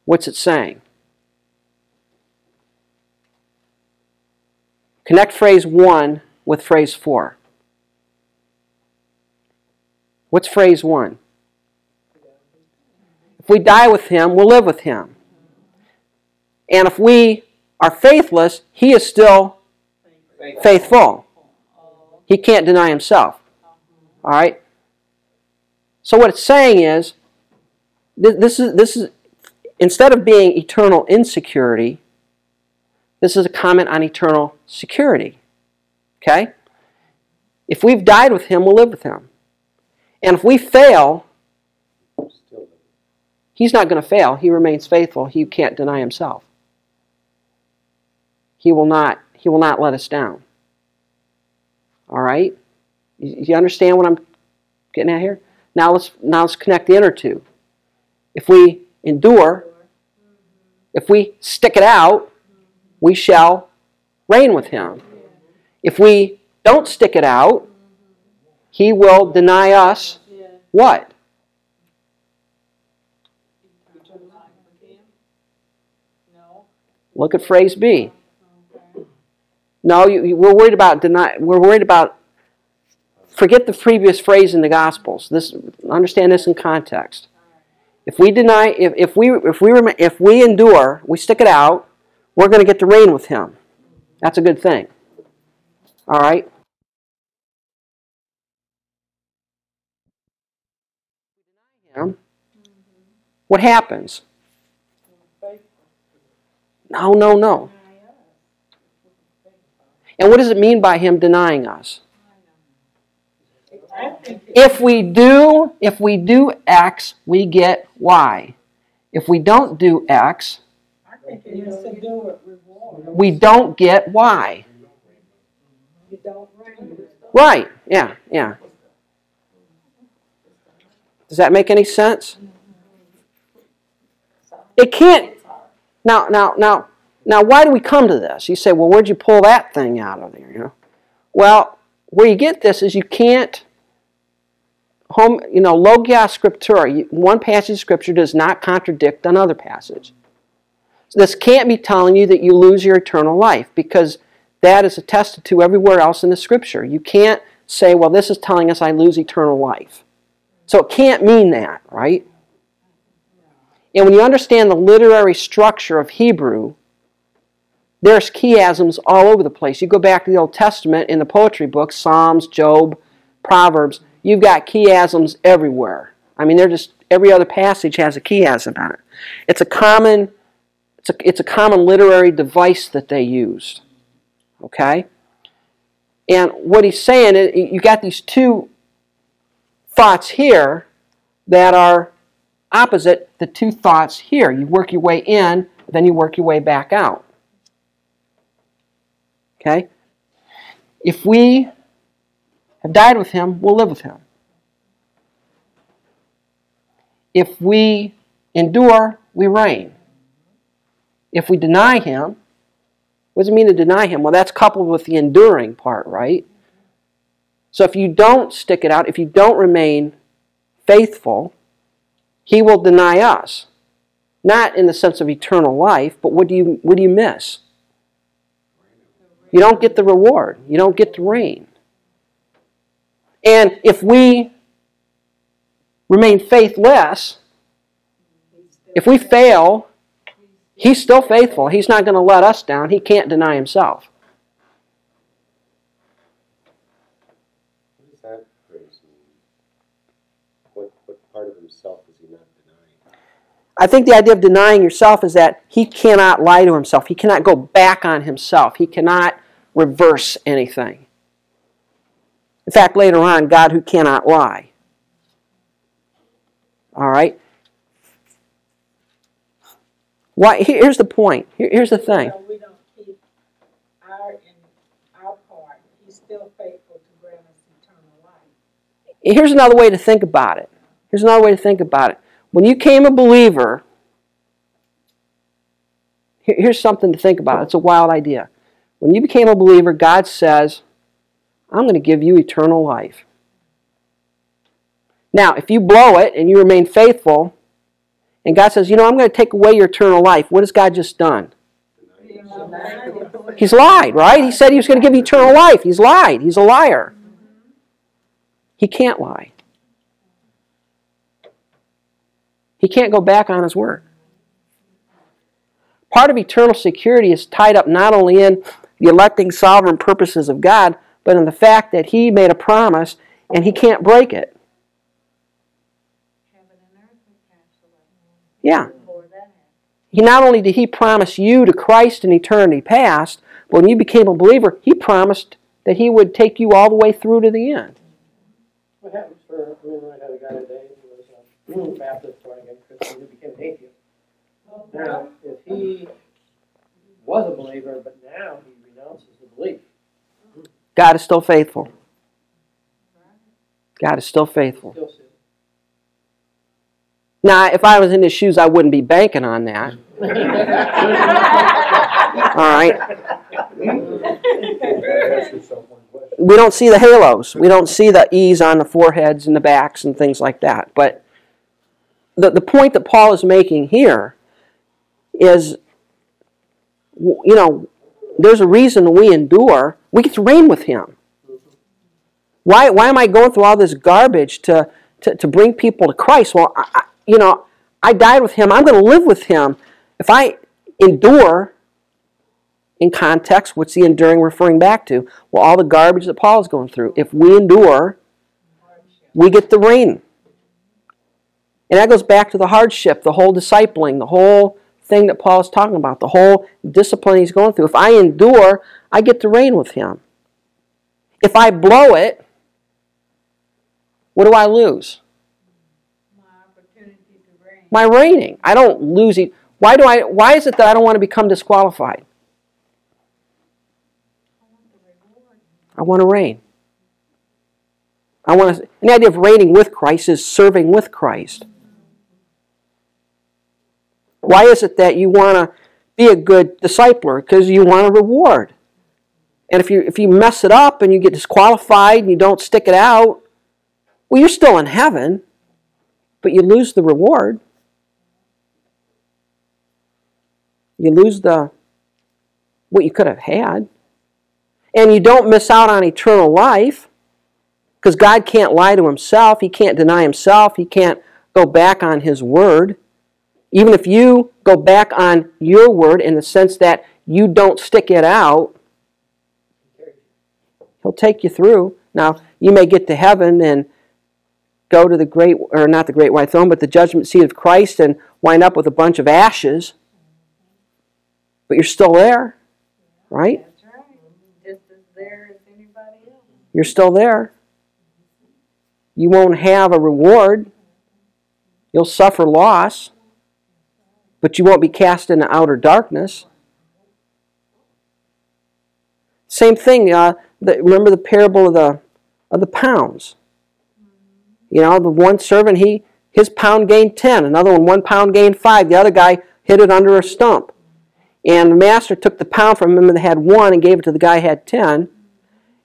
what's it saying? Connect phrase 1 with phrase 4. What's phrase 1? If we die with him, we'll live with him. And if we are faithless, he is still faithful. He can't deny himself. All right? So what it's saying is this is this is instead of being eternal insecurity, this is a comment on eternal security. Okay? If we've died with him, we'll live with him. And if we fail, he's not going to fail. He remains faithful. He can't deny himself. He will not he will not let us down. All right? You understand what I'm getting at here? Now let's now let's connect the inner two. If we endure, if we stick it out, we shall reign with him. If we don't stick it out, he will deny us what? Look at phrase B. No, you, you, we're worried about deny. We're worried about forget the previous phrase in the Gospels. This understand this in context. If we deny, if, if we if we if we endure, we stick it out, we're going to get to reign with Him. That's a good thing. All right. What happens? No, no, no. And what does it mean by him denying us? If we do, if we do X, we get Y. If we don't do X, we don't get Y. Right, yeah, yeah. Does that make any sense? It can't. Now, now, now, now, why do we come to this? You say, well, where'd you pull that thing out of there? You know, well, where you get this is you can't home, you know, logia scriptura. One passage of scripture does not contradict another passage. So this can't be telling you that you lose your eternal life because that is attested to everywhere else in the scripture. You can't say, well, this is telling us I lose eternal life. So it can't mean that, right? And when you understand the literary structure of Hebrew, there's chiasms all over the place. You go back to the Old Testament in the poetry books, Psalms, Job, Proverbs, you've got chiasms everywhere. I mean, they're just every other passage has a chiasm on it. It's a common it's a, it's a common literary device that they used. Okay? And what he's saying is you got these two thoughts here that are opposite the two thoughts here. You work your way in, then you work your way back out. Okay? If we have died with him, we'll live with him. If we endure, we reign. If we deny him, what does it mean to deny him? Well, that's coupled with the enduring part, right? So if you don't stick it out, if you don't remain faithful, he will deny us. Not in the sense of eternal life, but what do you what do you miss? You don't get the reward. You don't get the reign. And if we remain faithless, if we fail, He's still faithful. He's not going to let us down. He can't deny Himself. What does that phrase mean? What, what part of Himself is He not denying? I think the idea of denying yourself is that he cannot lie to himself. He cannot go back on himself. He cannot reverse anything. In fact, later on, God who cannot lie. All right? Why, here's the point. Here- here's the thing. So we don't keep our, our part, he's still faithful to grant us eternal life. Here's another way to think about it. Here's another way to think about it. When you came a believer, here- here's something to think about. It's a wild idea. When you became a believer, God says, I'm going to give you eternal life. Now, if you blow it and you remain faithful, and God says, You know, I'm going to take away your eternal life, what has God just done? He's lied, right? He said he was going to give eternal life. He's lied. He's a liar. He can't lie. He can't go back on his word. Part of eternal security is tied up not only in the electing sovereign purposes of God, but in the fact that he made a promise and he can't break it. Yeah. He not only did he promise you to Christ in eternity past, but when you became a believer, he promised that he would take you all the way through to the end. What happens for, I had a guy today who was a Baptist, born again Christian, who became an atheist. Now, if he was a believer, but now he renounces the belief, God is still faithful. God is still faithful. still. Now, if I was in his shoes, I wouldn't be banking on that. <laughs> All right. We don't see the halos. We don't see the E's on the foreheads and the backs and things like that. But the, the point that Paul is making here is, you know, there's a reason we endure. We get to reign with him. Why, why am I going through all this garbage to, to, to bring people to Christ? Well, I, you know, I died with him. I'm going to live with him. If I endure, in context, what's the enduring referring back to? Well, all the garbage that Paul is going through. If we endure, we get the reign. And that goes back to the hardship, the whole discipling, the whole thing that Paul is talking about, the whole discipline he's going through. If I endure, I get to reign with him. If I blow it, what do I lose? My opportunity to reign. My reigning. I don't lose it. Why do I why is it that I don't want to become disqualified? I want to reign. I want to and the idea of reigning with Christ is serving with Christ. Why is it that you want to be a good discipler? Because you want a reward. And if you if you mess it up and you get disqualified and you don't stick it out, well, you're still in heaven, but you lose the reward. You lose the what you could have had. And you don't miss out on eternal life because God can't lie to himself. He can't deny himself. He can't go back on his word. Even if you go back on your word in the sense that you don't stick it out, he'll take you through. Now, you may get to heaven and go to the great, or not the great white throne, but the judgment seat of Christ and wind up with a bunch of ashes. But you're still there, right? Right. Just as there as anybody else. You're still there. You won't have a reward. You'll suffer loss, but you won't be cast into outer darkness. Same thing. Uh, the, remember the parable of the of the pounds. You know, the one servant he his pound gained ten. Another one one pound gained five. The other guy hid it under a stump. And the master took the pound from him that had one and gave it to the guy had ten.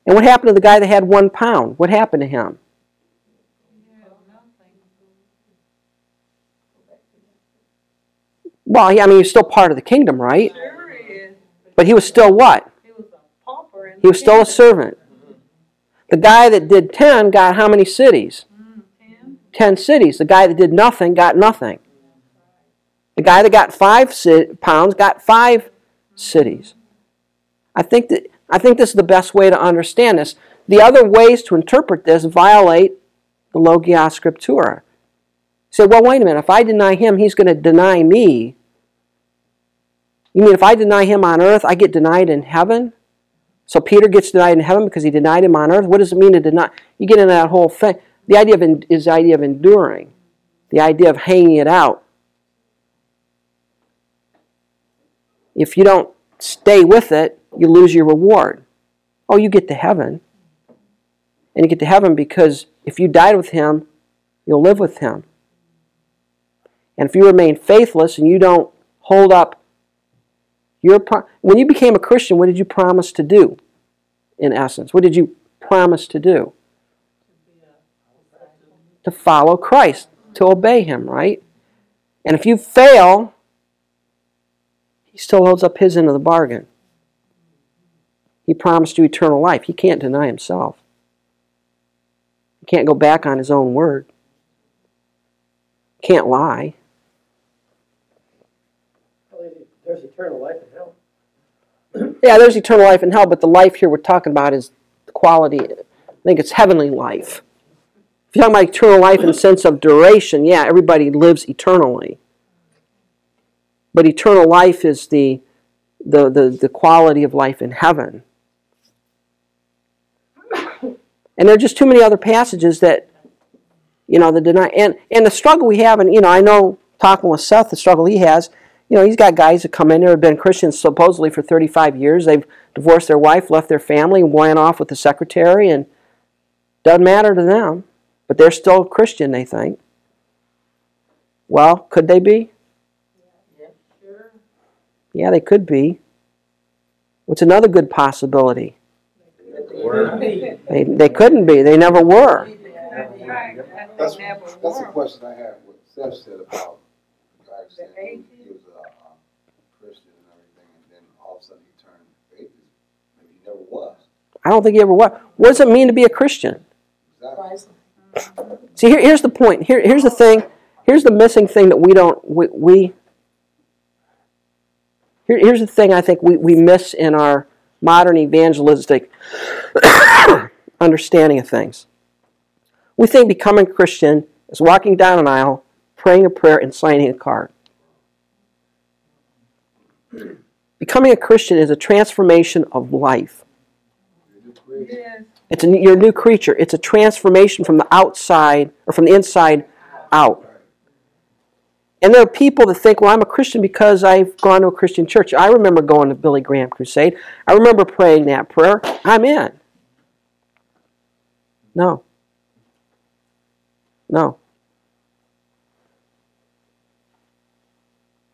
And what happened to the guy that had one pound? What happened to him? Yeah, nothing. Well, he, I mean, he's still part of the kingdom, right? Sure is. But he was still what? He was a pauper He was still a servant. The guy that did 10 got how many cities? Ten. 10 cities. The guy that did nothing got nothing. The guy that got five ci- pounds got five cities. I think that I think this is the best way to understand this. The other ways to interpret this violate the logia scriptura. say, well, wait a minute. If I deny him, he's going to deny me. You mean if I deny him on earth, I get denied in heaven? So Peter gets denied in heaven because he denied him on earth. What does it mean to deny? You get into that whole thing. The idea of is the idea of enduring, the idea of hanging it out. If you don't stay with it, you lose your reward. Oh, you get to heaven. And you get to heaven because if you died with him, you'll live with him. And if you remain faithless and you don't hold up your pro- when you became a Christian, what did you promise to do? In essence, what did you promise to do? To follow Christ, to obey him, right? And if you fail, he still holds up his end of the bargain. He promised you eternal life. He can't deny himself. He can't go back on his own word. Can't lie. There's eternal life in hell. Yeah, there's eternal life in hell, but the life here we're talking about is the quality. I think it's heavenly life. If you're talking about eternal life in the sense of duration, yeah, everybody lives eternally. But eternal life is the, the, the, the quality of life in heaven. And there are just too many other passages that, you know, the deny and, and the struggle we have, and you know, I know talking with Seth, the struggle he has, you know, he's got guys that come in there have been Christians supposedly for 35 years. They've divorced their wife, left their family, and went off with the secretary, and doesn't matter to them. But they're still Christian, they think. Well, could they be? Yeah, sure. Yeah, they could be. What's another good possibility? They, they couldn't be. They never were. That's, that's a question I have, what Seth said about the saying he was a um, Christian and everything, and then all of a sudden he turned atheist. Maybe he never was. I don't think he ever was. What does it mean to be a Christian? Exactly. See, here, here's the point. Here, here's the thing. Here's the missing thing that we don't, we, we here, here's the thing I think we, we miss in our modern evangelistic <coughs> understanding of things. We think becoming Christian is walking down an aisle, praying a prayer, and signing a card. Becoming a Christian is a transformation of life. It's a, you're a new creature. It's a transformation from the outside or from the inside out. And there are people that think, well, I'm a Christian because I've gone to a Christian church. I remember going to Billy Graham Crusade. I remember praying that prayer. I'm in. No. No.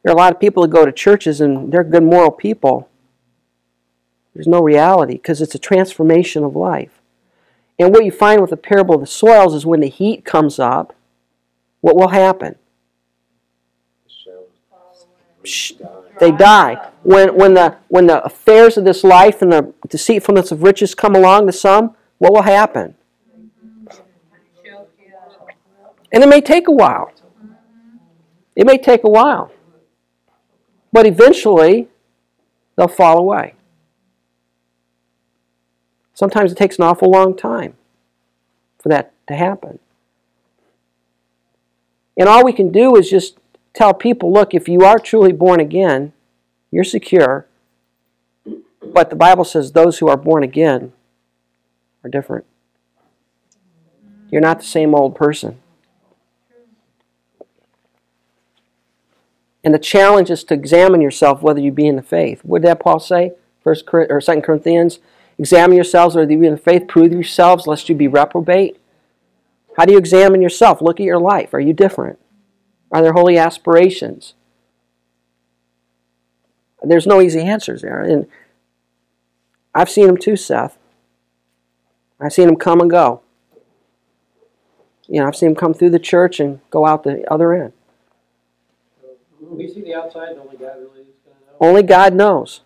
There are a lot of people that go to churches and they're good moral people. There's no reality because it's a transformation of life. And what you find with the parable of the soils is when the heat comes up, what will happen? They die. When, when, the, when the affairs of this life and the deceitfulness of riches come along to some, what will happen? And it may take a while. It may take a while. But eventually, they'll fall away. Sometimes it takes an awful long time for that to happen. And all we can do is just tell people look, if you are truly born again, you're secure. But the Bible says those who are born again are different. You're not the same old person. And the challenge is to examine yourself whether you be in the faith. What did that Paul say? First or Second Corinthians. Examine yourselves whether you be in the faith. Prove yourselves lest you be reprobate. How do you examine yourself? Look at your life. Are you different? Are there holy aspirations? There's no easy answers there. And I've seen them too, Seth. I've seen them come and go. You know, I've seen them come through the church and go out the other end. We see the outside, and only God really is going to know. Only God knows.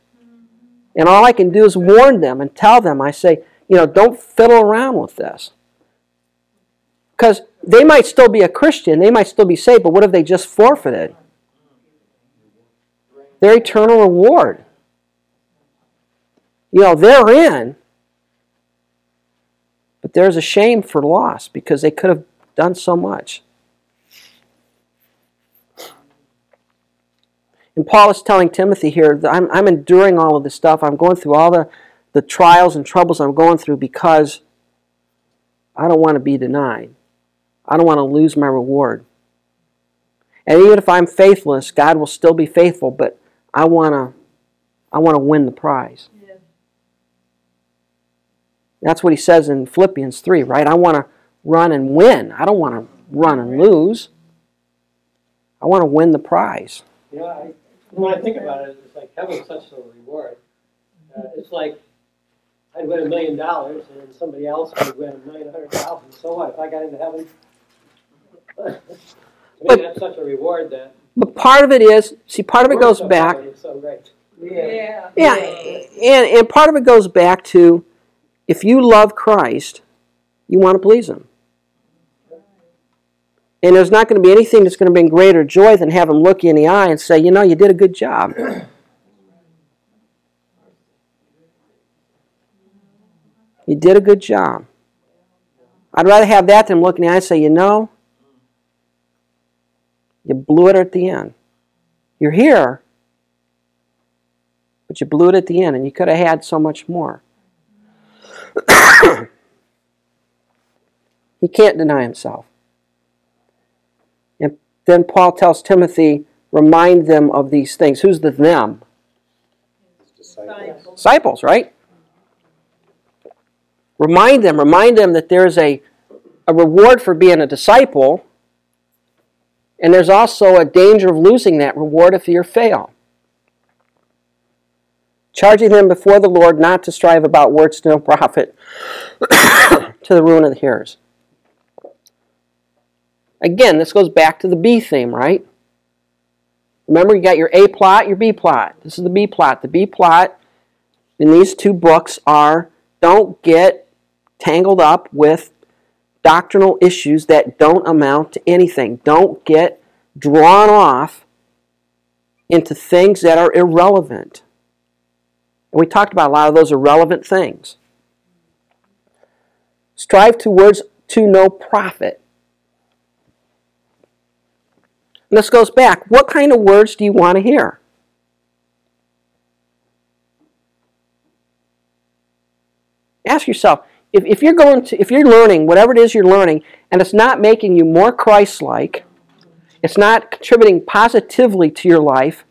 And all I can do is warn them and tell them, I say, you know, don't fiddle around with this. Because they might still be a Christian, they might still be saved, but what have they just forfeited? Their eternal reward. You know, they're in, but there's a shame for loss because they could have done so much. And Paul is telling Timothy here that I'm, I'm enduring all of this stuff. I'm going through all the, the trials and troubles I'm going through because I don't want to be denied. I don't want to lose my reward. And even if I'm faithless, God will still be faithful, but I want to I want to win the prize. Yeah. That's what he says in Philippians 3, right? I want to run and win. I don't want to run and lose. I want to win the prize. Know, I, when I think about it, it's like heaven's such a reward. Uh, it's like I'd win a million dollars and somebody else would win a million hundred thousand. So what? If I got into heaven, <laughs> to me, that's such a reward that. But part of it is, see, part of it goes back. So great. Yeah. Yeah, and, and part of it goes back to if you love Christ, you want to please Him. And there's not going to be anything that's going to bring greater joy than have Him look you in the eye and say, you know, you did a good job. <clears throat> You did a good job. I'd rather have that than look in the eye and say, you know, you blew it at the end. You're here, but you blew it at the end, and you could have had so much more. <coughs> he can't deny himself. Then Paul tells Timothy, remind them of these things. Who's the them? Disciples. Disciples, right? Remind them, remind them that there's a, a reward for being a disciple, and there's also a danger of losing that reward if you fail. Charging them before the Lord not to strive about words to no profit, <coughs> to the ruin of the hearers. Again, this goes back to the B theme, right? Remember, you got your A plot, your B plot. This is the B plot. The B plot in these two books are don't get tangled up with doctrinal issues that don't amount to anything. Don't get drawn off into things that are irrelevant. And we talked about a lot of those irrelevant things. Strive towards to no profit. And this goes back. What kind of words do you want to hear? Ask yourself, if, if you're going to if you're learning whatever it is you're learning and it's not making you more Christ-like, it's not contributing positively to your life,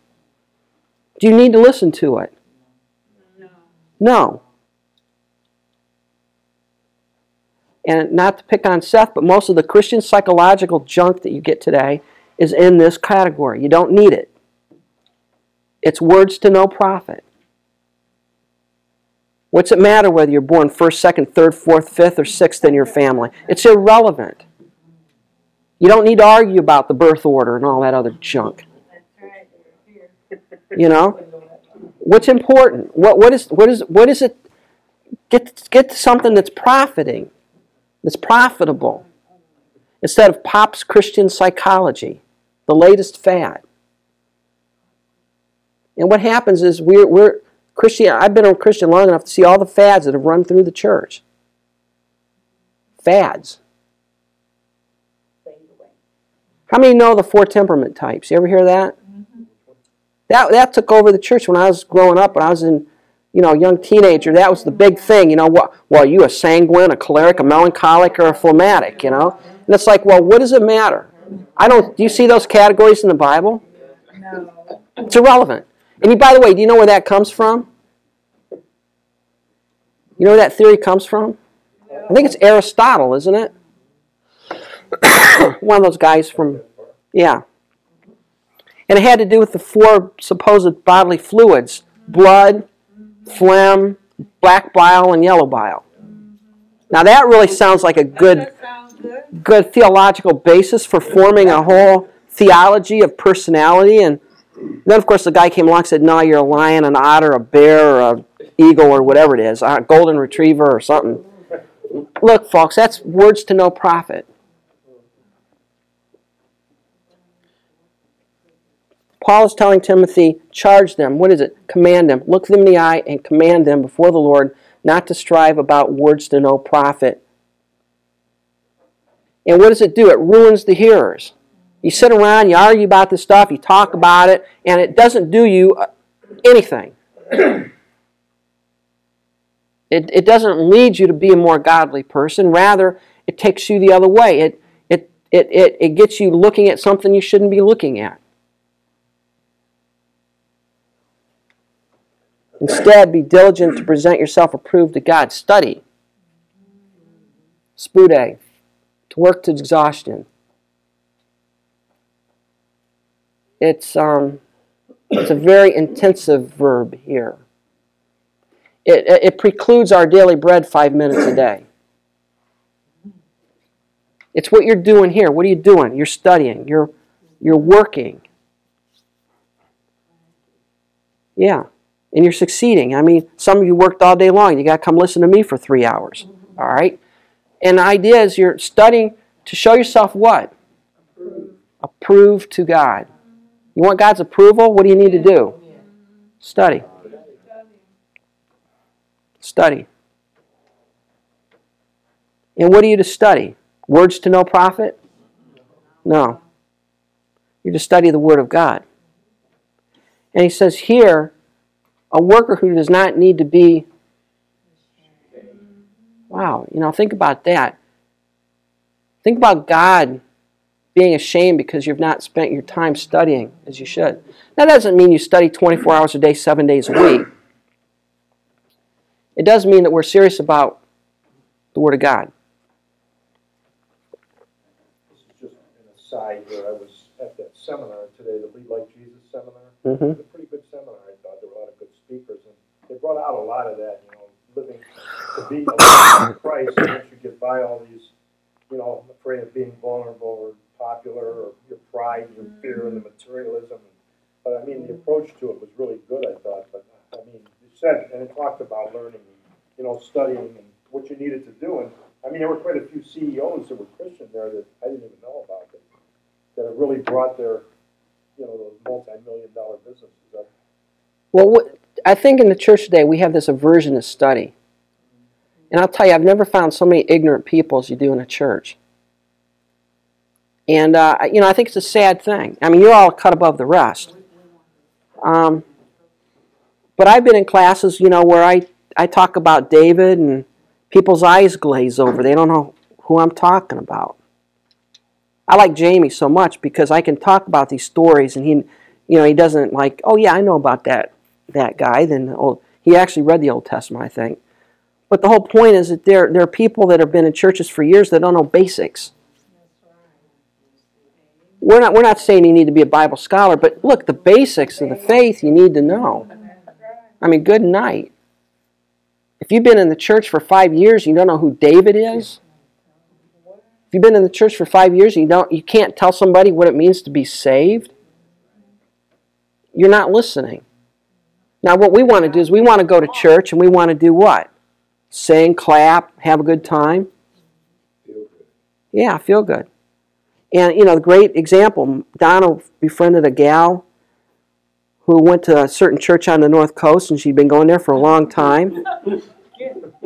do you need to listen to it? No. No. And not to pick on Seth, but most of the Christian psychological junk that you get today is in this category. You don't need it. It's words to no profit. What's it matter whether you're born first, second, third, fourth, fifth, or sixth in your family? It's irrelevant. You don't need to argue about the birth order and all that other junk. You know? What's important? What, what, is, what, is, what is it? Get, get something that's profiting, that's profitable, instead of Pop's Christian psychology, the latest fad. And what happens is we're, we're Christian, I've been a Christian long enough to see all the fads that have run through the church. Fads. How many know the four temperament types? You ever hear that? Mm-hmm. That that took over the church when I was growing up. When I was in, you know, young teenager, that was the big thing. You know, what? Well, you a sanguine, a choleric, a melancholic, or a phlegmatic? You know, and it's like, well, what does it matter? I don't. Do you see those categories in the Bible? No. It's irrelevant. And by the way, do you know where that comes from? You know where that theory comes from? I think it's Aristotle, isn't it? <coughs> One of those guys from, yeah. And it had to do with the four supposed bodily fluids blood, phlegm, black bile, and yellow bile. Now that really sounds like a good, good. good theological basis for forming a whole theology of personality. And then, of course, the guy came along and said, No, you're a lion, an otter, a bear, or a eagle, or whatever it is, a golden retriever, or something. Look, folks, that's words to no profit. Paul is telling Timothy, charge them. What is it? Command them. Look them in the eye and command them before the Lord not to strive about words to no profit. And what does it do? It ruins the hearers. You sit around, you argue about this stuff, you talk about it, and it doesn't do you uh, anything. <clears throat> It, it doesn't lead you to be a more godly person. Rather, it takes you the other way. It, it, it, it, it gets you looking at something you shouldn't be looking at. Instead, be diligent to present yourself approved to God. Study. Spude. To work to exhaustion. It's, um, it's a very intensive verb here. It, it precludes our daily bread five minutes a day. It's what you're doing here. What are you doing? You're studying. You're, you're working. Yeah. And you're succeeding. I mean, some of you worked all day long. You got to come listen to me for three hours. Mm-hmm. All right? And the idea is you're studying to show yourself what? Approved, Approved to God. You want God's approval? What do you need to do? Study. Study. And what are you to study? Words to no profit? No. You're to study the Word of God. And he says here, a worker who does not need to be. Wow, you know, think about that. Think about God being ashamed because you've not spent your time studying as you should. That doesn't mean you study 24 hours a day, seven days a week. It does mean that we're serious about the Word of God. This is just an aside here. I was at that seminar today, the Lead Like Jesus seminar. Mm-hmm. It was a pretty good seminar, speakers, and they brought out a lot of that, you know, living to be a Christ, and once you get by all these, you know, afraid of being vulnerable or popular, or your pride, your fear, and the mm. materialism. But I mean, the approach to it was really good, I thought. But I mean, you said, and it talked about learning, you know, studying and what you needed to do. And I mean, there were quite a few CEOs that were Christian there that I didn't even know about that, that have really brought their, you know, those multi-million dollar businesses up. Well, what, I think in the church today we have this aversion to study. And I'll tell you, I've never found so many ignorant people as you do in a church. And, uh, you know, I think it's a sad thing. I mean, you're all cut above the rest. Um, but I've been in classes, you know, where I, I talk about David and people's eyes glaze over. They don't know who I'm talking about. I like Jamie so much because I can talk about these stories and he, you know, he doesn't like, oh yeah, I know about that that guy. Then oh, he actually read the Old Testament, I think. But the whole point is that there, there are people that have been in churches for years that don't know basics. We're not, we're not saying you need to be a Bible scholar, but look, the basics of the faith you need to know. I mean, good night. If you've been in the church for five years, you don't know who David is. If you've been in the church for five years, you don't, you can't tell somebody what it means to be saved. You're not listening. Now, what we want to do is we want to go to church and we want to do what? Sing, clap, have a good time. Yeah, feel good. And you know, the great example, Donna befriended a gal who went to a certain church on the North Coast, and she'd been going there for a long time.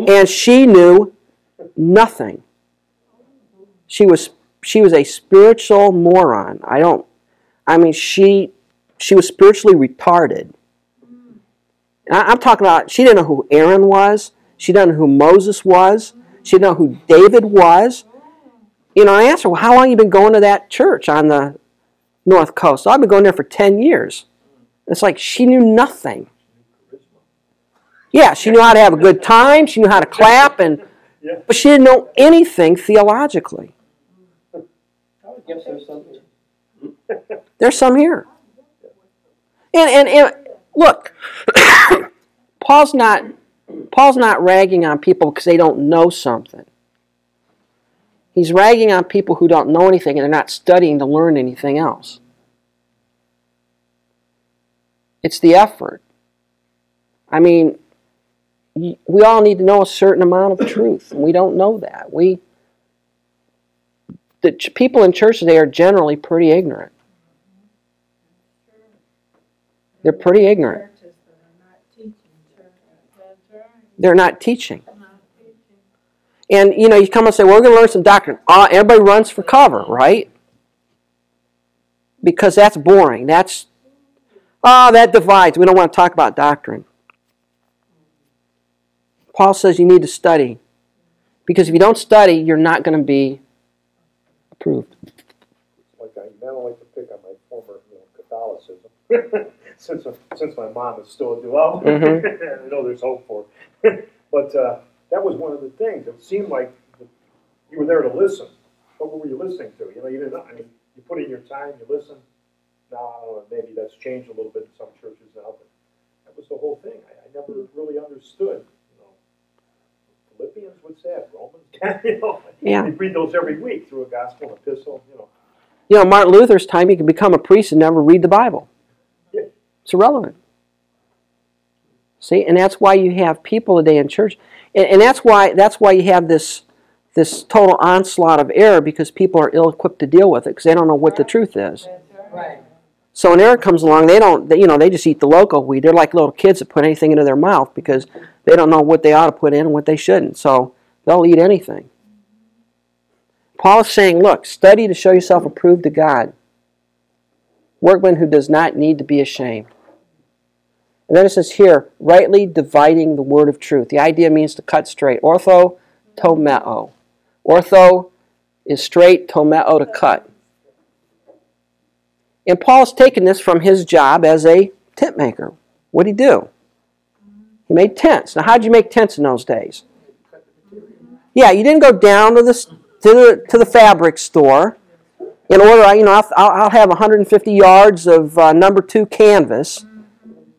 And she knew nothing. She was she was a spiritual moron. I don't. I mean, she she was spiritually retarded. I, am talking about. She didn't know who Aaron was. She didn't know who Moses was. She didn't know who David was. You know, I asked her, "Well, how long you been going to that church on the North Coast?" So I've been going there for ten years. It's like she knew nothing. Yeah, she knew how to have a good time. She knew how to clap, and but she didn't know anything theologically. Yes, there's something. There's some here. And and, and look, <coughs> Paul's not Paul's not ragging on people because they don't know something. He's ragging on people who don't know anything and they're not studying to learn anything else. It's the effort. I mean, we all need to know a certain amount of truth, and we don't know that. We the people in church today are generally pretty ignorant. They're pretty ignorant. They're not teaching. And you know, you come and say, "Well, we're going to learn some doctrine." Uh, everybody runs for cover, right? because that's boring. That's, oh, that divides. We don't want to talk about doctrine. Paul says you need to study. Because if you don't study, you're not going to be approved. Like I never like to pick on my former you know, Catholicism, <laughs> since since my mom is still a duo. <laughs> Mhm. I know there's hope for it. <laughs> but uh, that was one of the things. It seemed like you were there to listen. But what were you listening to? You know, you didn't. I mean, you put in your time, you listen. Now maybe that's changed a little bit in some churches now, but that was the whole thing. I, I never really understood. You know, Philippians, what's that? Romans, <laughs> you know. Yeah. You read those every week through a gospel epistle. You know. You know, Martin Luther's time, you could become a priest and never read the Bible. It's irrelevant. See, and that's why you have people today in church, and, and that's why that's why you have this this total onslaught of error because people are ill-equipped to deal with it because they don't know what the truth is. Right. So when error comes along, they don't, they, you know, they just eat the local weed. They're like little kids that put anything into their mouth because they don't know what they ought to put in and what they shouldn't. So they'll eat anything. Paul is saying, look, study to show yourself approved to God. Workman who does not need to be ashamed. And then it says here, rightly dividing the word of truth. The idea means to cut straight. Ortho, tomeo. Ortho is straight, tomeo to cut. And Paul's taken this from his job as a tent maker. What did he do? He made tents. Now, how'd you make tents in those days? Yeah, you didn't go down to the to the to the fabric store in order. You know, I'll, I'll have 150 yards of uh, number two canvas.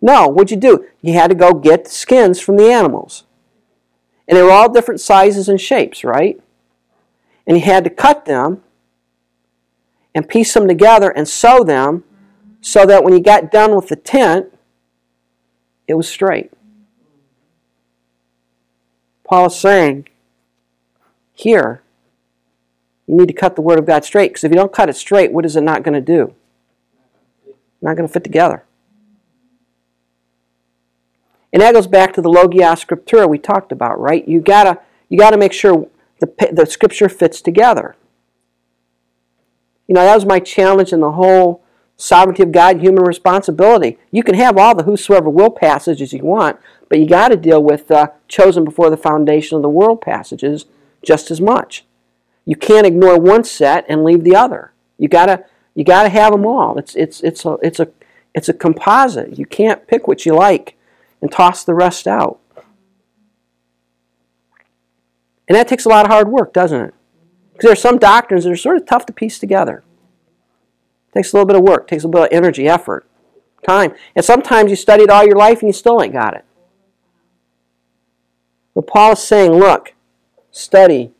No, what'd you do? You had to go get skins from the animals, and they were all different sizes and shapes, right? And you had to cut them and piece them together and sew them so that when you got done with the tent, it was straight. Paul is saying here, you need to cut the Word of God straight because if you don't cut it straight, what is it not going to do? Not going to fit together. And that goes back to the Logia Scriptura we talked about, right? You gotta you gotta make sure the the Scripture fits together. You know, that was my challenge in the whole sovereignty of God, human responsibility. You can have all the whosoever will passages you want, but you got to deal with the chosen before the foundation of the world passages just as much. You can't ignore one set and leave the other. You gotta you gotta have them all. It's it's it's a it's a it's a composite. You can't pick what you like and toss the rest out. And that takes a lot of hard work, doesn't it? Because there are some doctrines that are sort of tough to piece together. takes a little bit of work, takes a little bit of energy, effort, time. And sometimes you studied all your life and you still ain't got it. But Paul is saying, look, study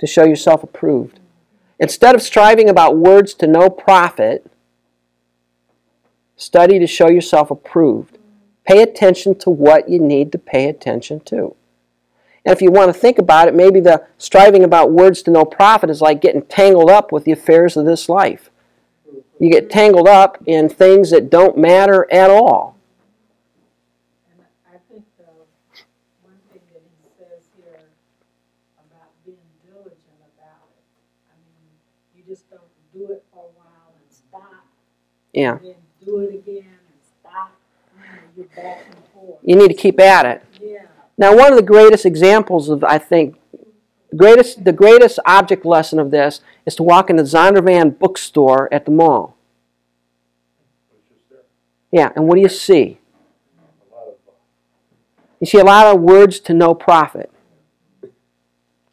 to show yourself approved. Instead of striving about words to no profit, study to show yourself approved. Pay attention to what you need to pay attention to. And if you want to think about it, maybe the striving about words to no profit is like getting tangled up with the affairs of this life. You get tangled up in things that don't matter at all. I think the one thing that he says here about being diligent about it, I mean, you just don't do it for a while and stop, Yeah. and then do it again and stop, you know, you're back and forth. You need to keep at it. Yeah, Now, one of the greatest examples of, I think, the greatest, the greatest object lesson of this is to walk in the Zondervan bookstore at the mall. It's just there. Yeah, and what do you see? You see a lot of words to no profit.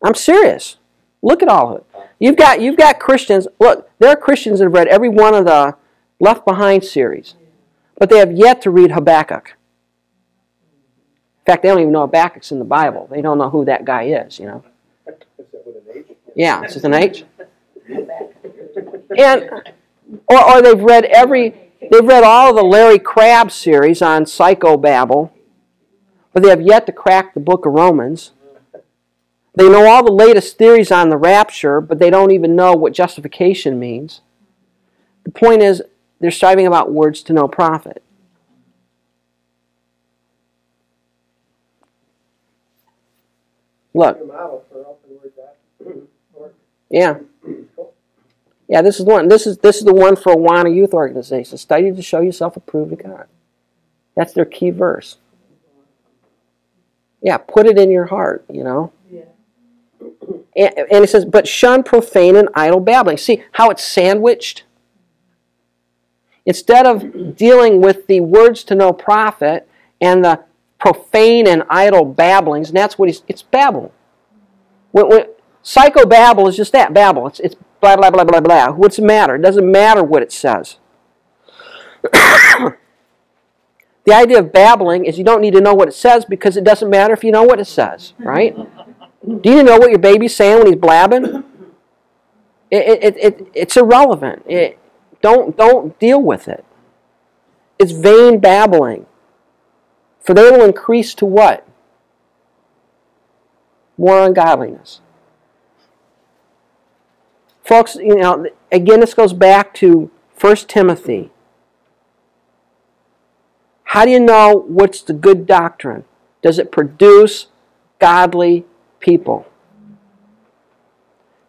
I'm serious. Look at all of it. You've got you've got Christians. Look, there are Christians that have read every one of the Left Behind series, but they have yet to read Habakkuk. In fact, they don't even know Habakkuk's in the Bible. They don't know who that guy is. You know. Yeah, it's with an H. And or, or they've read every they've read all of the Larry Crabb series on psychobabble, but they have yet to crack the book of Romans. They know all the latest theories on the rapture, but they don't even know what justification means. The point is, they're striving about words to no profit. Look, Model for open word dot org. yeah. Yeah, this is the one. This is this is the one for Awana Youth Organization. Study to show yourself approved to God. That's their key verse. Yeah, put it in your heart, you know. Yeah. And, and it says, but shun profane and idle babbling. See how it's sandwiched? Instead of dealing with the words to no profit and the profane and idle babblings, and that's what he's, it's babble. When, when, psychobabble is just that, babble. It's, it's blah, blah, blah, blah, blah. What's the matter? It doesn't matter what it says. <coughs> the idea of babbling is you don't need to know what it says because it doesn't matter if you know what it says, right? Do you know what your baby's saying when he's blabbing? It, it, it, it's irrelevant. It, don't, don't deal with it. It's vain babbling. For they will increase to what? More ungodliness. Folks, you know, again, this goes back to 1 Timothy. How do you know what's the good doctrine? Does it produce godly people?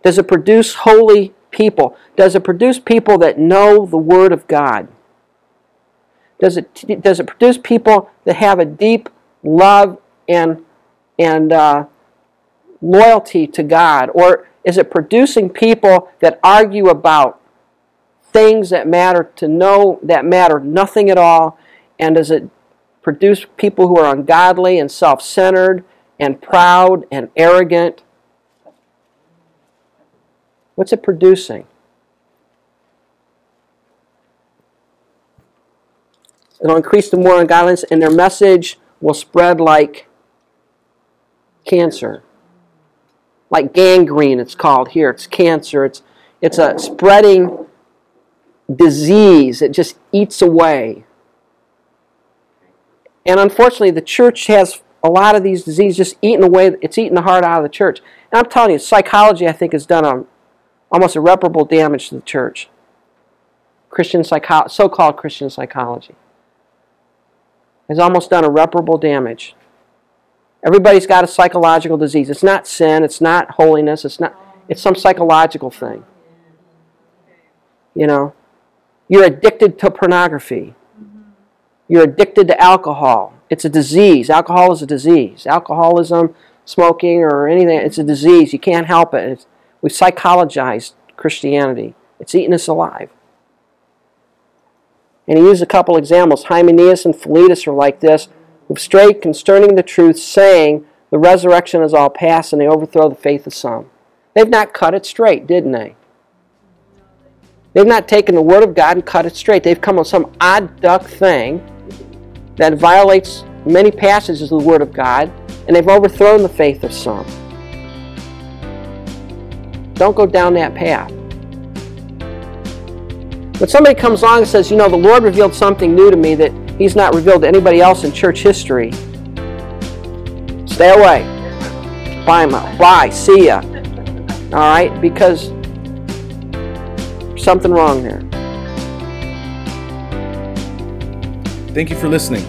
Does it produce holy people? Does it produce people that know the Word of God? Does it, does it produce people that have a deep love and, and uh, loyalty to God? Or is it producing people that argue about things that matter to know that matter nothing at all? And does it produce people who are ungodly and self centered and proud and arrogant? What's it producing? It'll increase the moral ungodliness, and their message will spread like cancer. Like gangrene, it's called here. It's cancer. It's, it's a spreading disease. It just eats away. And unfortunately, the church has a lot of these diseases just eating away. It's eating the heart out of the church. And I'm telling you, psychology, I think, has done a, almost irreparable damage to the church. Christian psycho- so-called Christian psychology has almost done irreparable damage. Everybody's got a psychological disease. It's not sin, it's not holiness, it's not it's some psychological thing. You know, you're addicted to pornography. You're addicted to alcohol. It's a disease. Alcohol is a disease. Alcoholism, smoking, or anything, it's a disease. You can't help it. It's, we've psychologized Christianity. It's eating us alive. And he used a couple examples. Hymenaeus and Philetus are like this, who've strayed concerning the truth, saying the resurrection is all past, and they overthrow the faith of some. They've not cut it straight, didn't they? They've not taken the Word of God and cut it straight. They've come with some odd duck thing that violates many passages of the Word of God, and they've overthrown the faith of some. Don't go down that path. When somebody comes along and says, you know, the Lord revealed something new to me that He's not revealed to anybody else in church history, stay away. Bye, my, bye, see ya. All right? Because something wrong there. Thank you for listening.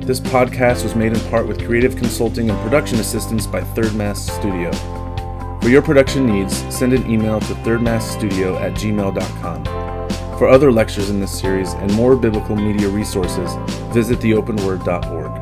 This podcast was made in part with creative consulting and production assistance by Third Mass Studio. For your production needs, send an email to thirdmassstudio at gmail.com. For other lectures in this series and more biblical media resources, visit theopenword.org.